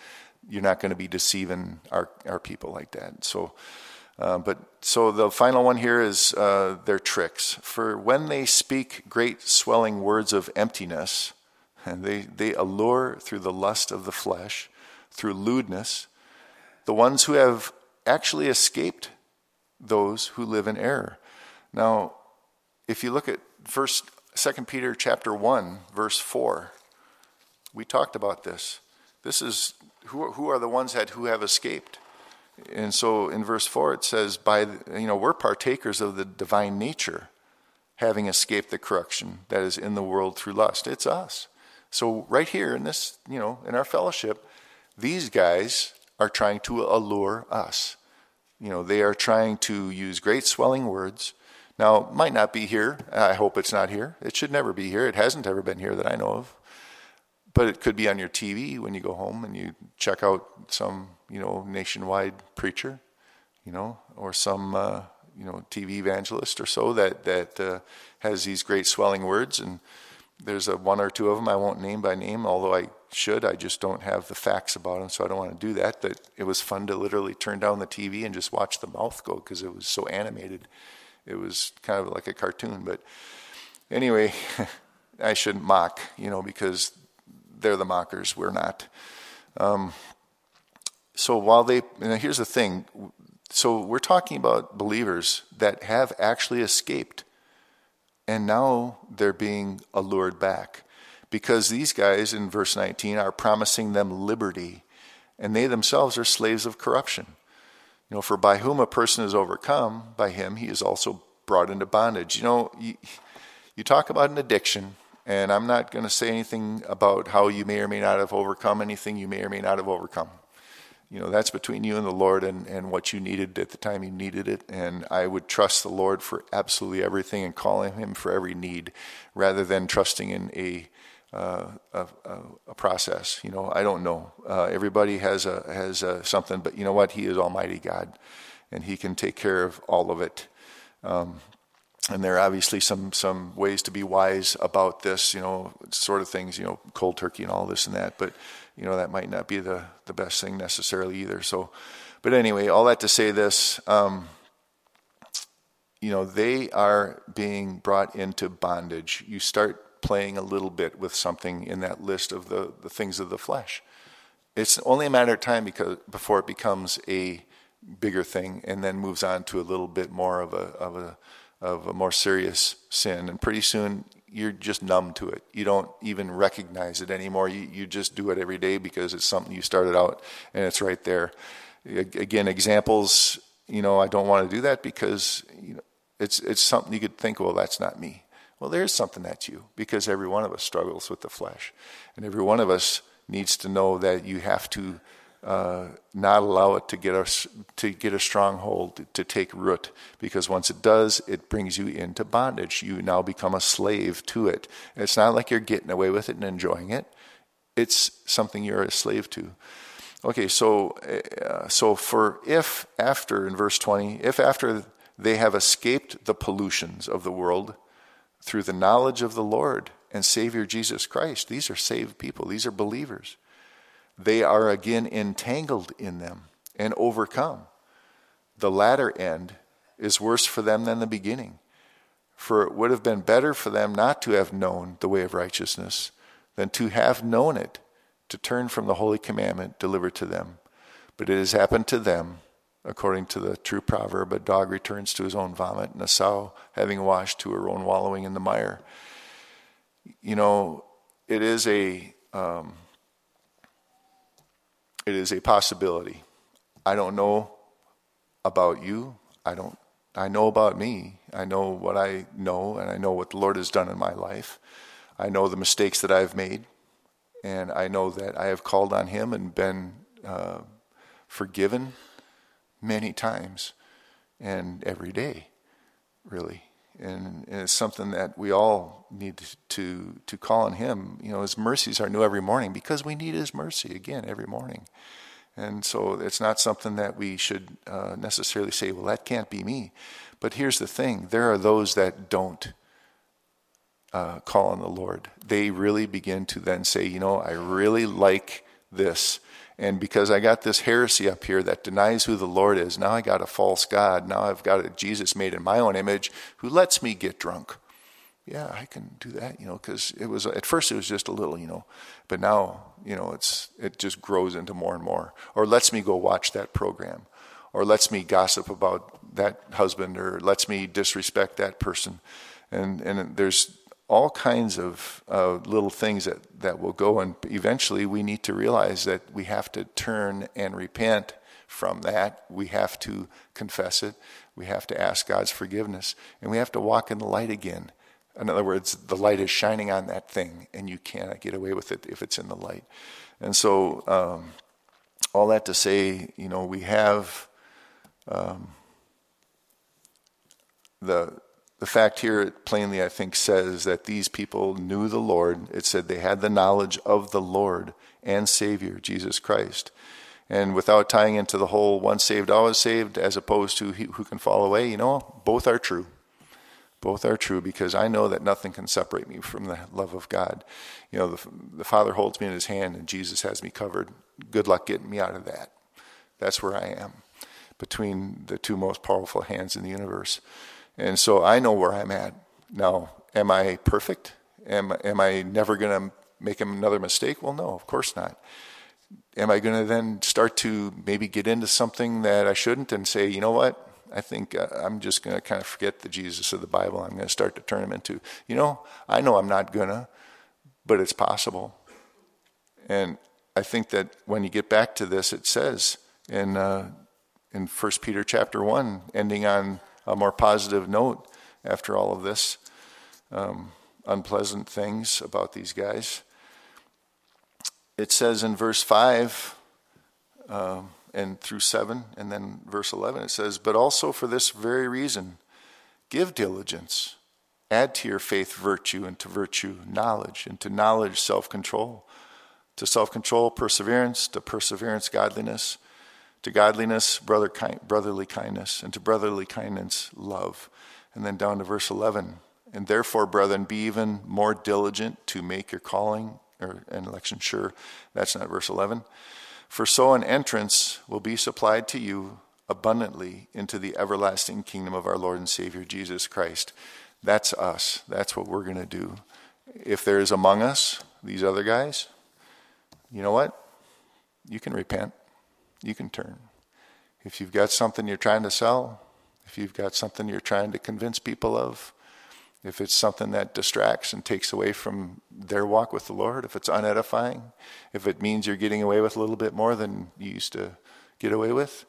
you're not going to be deceiving our, our people like that. So, uh, but so the final one here is uh, their tricks. For when they speak great swelling words of emptiness, and they, they allure through the lust of the flesh, through lewdness, the ones who have actually escaped those who live in error. Now, if you look at first, Second Peter chapter one, verse four, we talked about this. This is who, who are the ones that who have escaped? And so in verse 4 it says, by, you know, we're partakers of the divine nature, having escaped the corruption that is in the world through lust. It's us. So right here in this, you know, in our fellowship, these guys are trying to allure us. You know, they are trying to use great swelling words. Now, might not be here. I hope it's not here. It should never be here. It hasn't ever been here that I know of but it could be on your TV when you go home and you check out some, you know, nationwide preacher, you know, or some, uh, you know, TV evangelist or so that that uh, has these great swelling words. And there's a one or two of them I won't name by name, although I should. I just don't have the facts about them, so I don't want to do that. But it was fun to literally turn down the TV and just watch the mouth go because it was so animated. It was kind of like a cartoon. But anyway, <laughs> I shouldn't mock, you know, because they're the mockers, we're not. Um, so while they, here's the thing. So we're talking about believers that have actually escaped, and now they're being allured back because these guys in verse 19 are promising them liberty, and they themselves are slaves of corruption. You know, for by whom a person is overcome, by him he is also brought into bondage. You know, you, you talk about an addiction, and I'm not going to say anything about how you may or may not have overcome anything you may or may not have overcome. You know, that's between you and the Lord and, and what you needed at the time you needed it. And I would trust the Lord for absolutely everything and calling Him for every need rather than trusting in a uh, a, a, process. You know, I don't know. Uh, everybody has a has a something, but you know what? He is Almighty God, and He can take care of all of it. Um, and there are obviously some some ways to be wise about this. You know, sort of things. You know, cold turkey and all this and that. But you know, that might not be the the best thing necessarily either. So, but anyway, all that to say this. Um, you know, they are being brought into bondage. You start playing a little bit with something in that list of the, the things of the flesh. It's only a matter of time because before it becomes a bigger thing and then moves on to a little bit more of a of a of a more serious sin. And pretty soon you're just numb to it. You don't even recognize it anymore. You you just do it every day because it's something you started out and it's right there. Again, examples. You know, I don't want to do that because you know it's it's something you could think, well, that's not me. Well, there's something that's you because every one of us struggles with the flesh. And every one of us needs to know that you have to uh, not allow it to get us to get a stronghold to take root because once it does it brings you into bondage you now become a slave to it it's not like you're getting away with it and enjoying it it's something you're a slave to okay so uh, so for if after in verse 20 if after they have escaped the pollutions of the world through the knowledge of the Lord and Savior Jesus Christ. These are saved people, these are believers. They are again entangled in them and overcome. The latter end is worse for them than the beginning. For it would have been better for them not to have known the way of righteousness than to have known it, to turn from the holy commandment delivered to them. But it has happened to them According to the true proverb, a dog returns to his own vomit, and a sow, having washed, to her own wallowing in the mire. You know, it is a um, it is a possibility. I don't know about you. I don't. I know about me. I know what I know, and I know what the Lord has done in my life. I know the mistakes that I've made, and I know that I have called on Him and been uh, forgiven many times and every day, really. And, it's something that we all need to to call on Him. You know, His mercies are new every morning because we need His mercy again every morning. And so it's not something that we should uh, necessarily say, well, that can't be me. But here's the thing there are those that don't uh, call on the Lord. They really begin to then say, you know, I really like this. And because I got this heresy up here that denies who the Lord is, now I got a false God. Now I've got a Jesus made in my own image who lets me get drunk. Yeah, I can do that, you know, because it was at first it was just a little, you know, but now, you know, it's it just grows into more and more. Or lets me go watch that program, or lets me gossip about that husband, or lets me disrespect that person, and and there's all kinds of uh, little things that, that will go, and eventually we need to realize that we have to turn and repent from that. We have to confess it. We have to ask God's forgiveness, and we have to walk in the light again. In other words, the light is shining on that thing, and you cannot get away with it if it's in the light. And so, um, all that to say, you know, we have um, the the fact here plainly, I think, says that these people knew the Lord. It said they had the knowledge of the Lord and Savior, Jesus Christ. And without tying into the whole once saved, always saved, as opposed to who can fall away, you know, both are true. Both are true because I know that nothing can separate me from the love of God. You know, the, the Father holds me in his hand and Jesus has me covered. Good luck getting me out of that. That's where I am between the two most powerful hands in the universe. And so I know where I'm at. Now, am I perfect? Am, am I never going to make another mistake? Well, no, of course not. Am I going to then start to maybe get into something that I shouldn't and say, you know what? I think uh, I'm just going to kind of forget the Jesus of the Bible. I'm going to start to turn him into, you know, I know I'm not going to, but it's possible. And I think that when you get back to this, it says in uh, in First Peter chapter one, ending on a more positive note after all of this um, unpleasant things about these guys. It says in verse five. Um, and through 7 and then verse 11 it says but also for this very reason give diligence add to your faith virtue and to virtue knowledge and to knowledge self-control to self-control perseverance to perseverance godliness to godliness brother, brotherly kindness and to brotherly kindness love and then down to verse 11 and therefore brethren be even more diligent to make your calling or an election sure that's not verse 11 for so an entrance will be supplied to you abundantly into the everlasting kingdom of our Lord and Savior Jesus Christ. That's us. That's what we're going to do. If there is among us these other guys, you know what? You can repent. You can turn. If you've got something you're trying to sell, if you've got something you're trying to convince people of, if it's something that distracts and takes away from their walk with the Lord, if it's unedifying, if it means you're getting away with a little bit more than you used to get away with,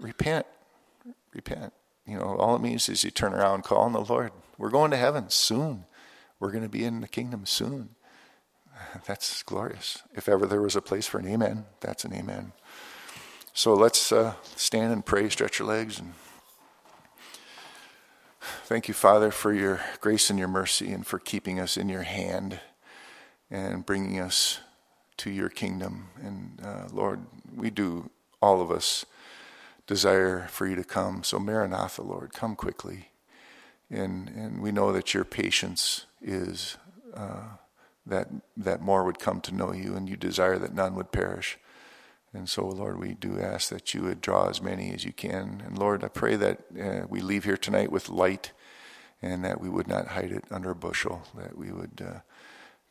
repent. Repent. You know, all it means is you turn around, call on the Lord. We're going to heaven soon. We're going to be in the kingdom soon. That's glorious. If ever there was a place for an amen, that's an amen. So let's uh, stand and pray, stretch your legs, and Thank you, Father, for your grace and your mercy and for keeping us in your hand and bringing us to your kingdom. And uh, Lord, we do, all of us, desire for you to come. So, Maranatha, Lord, come quickly. And, and we know that your patience is uh, that, that more would come to know you, and you desire that none would perish. And so, Lord, we do ask that you would draw as many as you can. And Lord, I pray that uh, we leave here tonight with light and that we would not hide it under a bushel, that we would uh,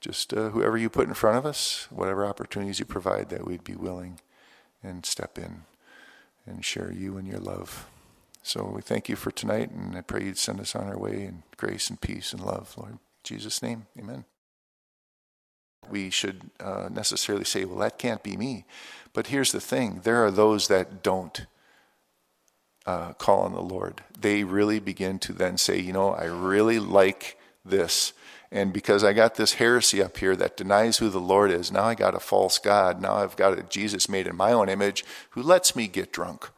just, uh, whoever you put in front of us, whatever opportunities you provide, that we'd be willing and step in and share you and your love. So we thank you for tonight, and I pray you'd send us on our way in grace and peace and love, Lord. In Jesus' name, amen we should uh, necessarily say, well, that can't be me. But here's the thing there are those that don't uh, call on the Lord. They really begin to then say, you know, I really like this. And because I got this heresy up here that denies who the Lord is, now I got a false God. Now I've got a Jesus made in my own image who lets me get drunk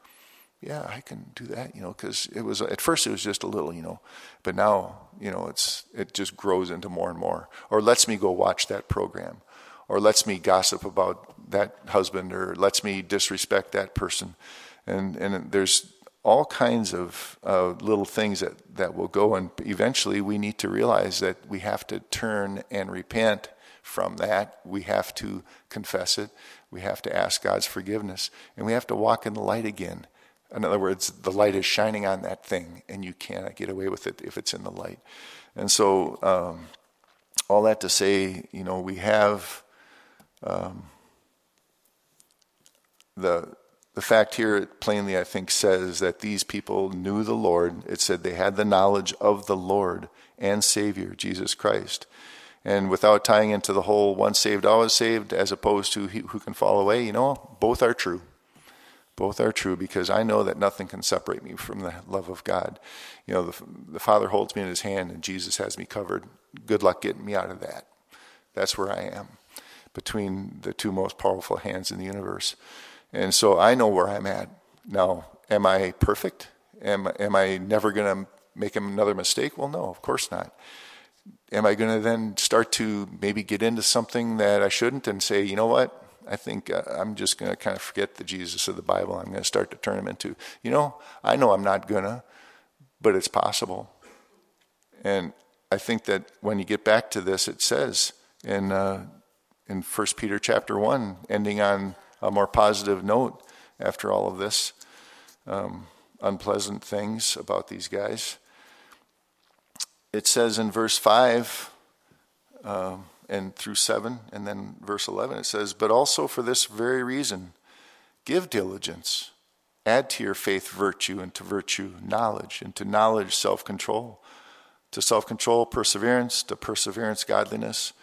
yeah, I can do that, you know, because it was at first it was just a little, you know, but now, you know, it's it just grows into more and more. Or lets me go watch that program, or lets me gossip about that husband, or lets me disrespect that person, and and there's all kinds of uh, little things that that will go, and eventually we need to realize that we have to turn and repent from that. We have to confess it. We have to ask God's forgiveness, and we have to walk in the light again in other words, the light is shining on that thing, and you cannot get away with it if it's in the light. And so, um, all that to say, you know, we have um, the the fact here plainly, I think, says that these people knew the Lord. It said they had the knowledge of the Lord and Savior, Jesus Christ. And without tying into the whole once saved, always saved, as opposed to who can fall away, you know, both are true. Both are true because I know that nothing can separate me from the love of God. You know, the, the Father holds me in his hand and Jesus has me covered. Good luck getting me out of that. That's where I am between the two most powerful hands in the universe. And so I know where I'm at. Now, am I perfect? Am, am I never going to make another mistake? Well, no, of course not. Am I going to then start to maybe get into something that I shouldn't and say, you know what? I think uh, I'm just going to kind of forget the Jesus of the Bible. I'm going to start to turn him into, you know, I know I'm not going to, but it's possible. And I think that when you get back to this, it says in, uh, in 1 Peter chapter 1, ending on a more positive note after all of this, um, unpleasant things about these guys. It says in verse 5, um, and through 7 and then verse 11 it says but also for this very reason give diligence add to your faith virtue and to virtue knowledge and to knowledge self-control to self-control perseverance to perseverance godliness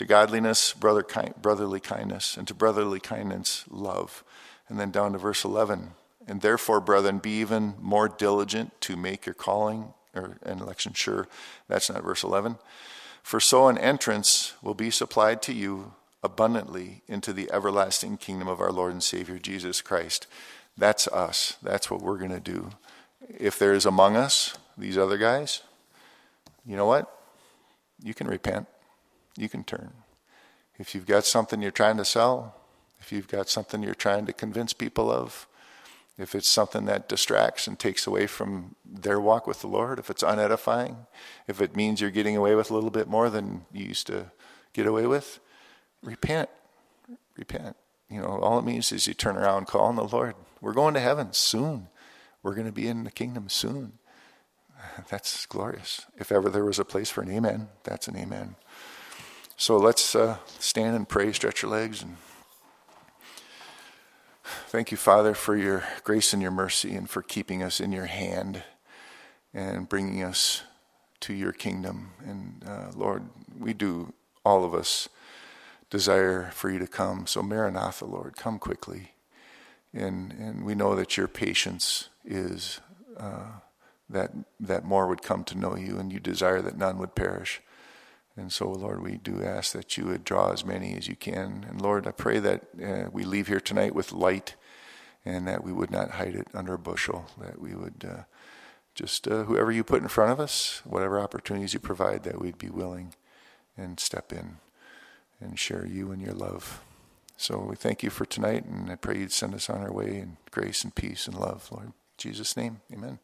to godliness, brother, brotherly kindness, and to brotherly kindness, love. And then down to verse 11. And therefore, brethren, be even more diligent to make your calling or an election sure. That's not verse 11. For so an entrance will be supplied to you abundantly into the everlasting kingdom of our Lord and Savior Jesus Christ. That's us. That's what we're going to do. If there is among us these other guys, you know what? You can repent. You can turn. If you've got something you're trying to sell, if you've got something you're trying to convince people of, if it's something that distracts and takes away from their walk with the Lord, if it's unedifying, if it means you're getting away with a little bit more than you used to get away with, repent. Repent. You know, all it means is you turn around, call on the Lord. We're going to heaven soon. We're going to be in the kingdom soon. <laughs> That's glorious. If ever there was a place for an amen, that's an amen. So let's uh, stand and pray, stretch your legs, and Thank you, Father, for your grace and your mercy and for keeping us in your hand and bringing us to your kingdom. And uh, Lord, we do, all of us, desire for you to come. So, Maranatha, Lord, come quickly. And, and we know that your patience is uh, that, that more would come to know you, and you desire that none would perish. And so, Lord, we do ask that you would draw as many as you can. And Lord, I pray that uh, we leave here tonight with light and that we would not hide it under a bushel, that we would uh, just, uh, whoever you put in front of us, whatever opportunities you provide, that we'd be willing and step in and share you and your love. So we thank you for tonight, and I pray you'd send us on our way in grace and peace and love, Lord. In Jesus' name, amen.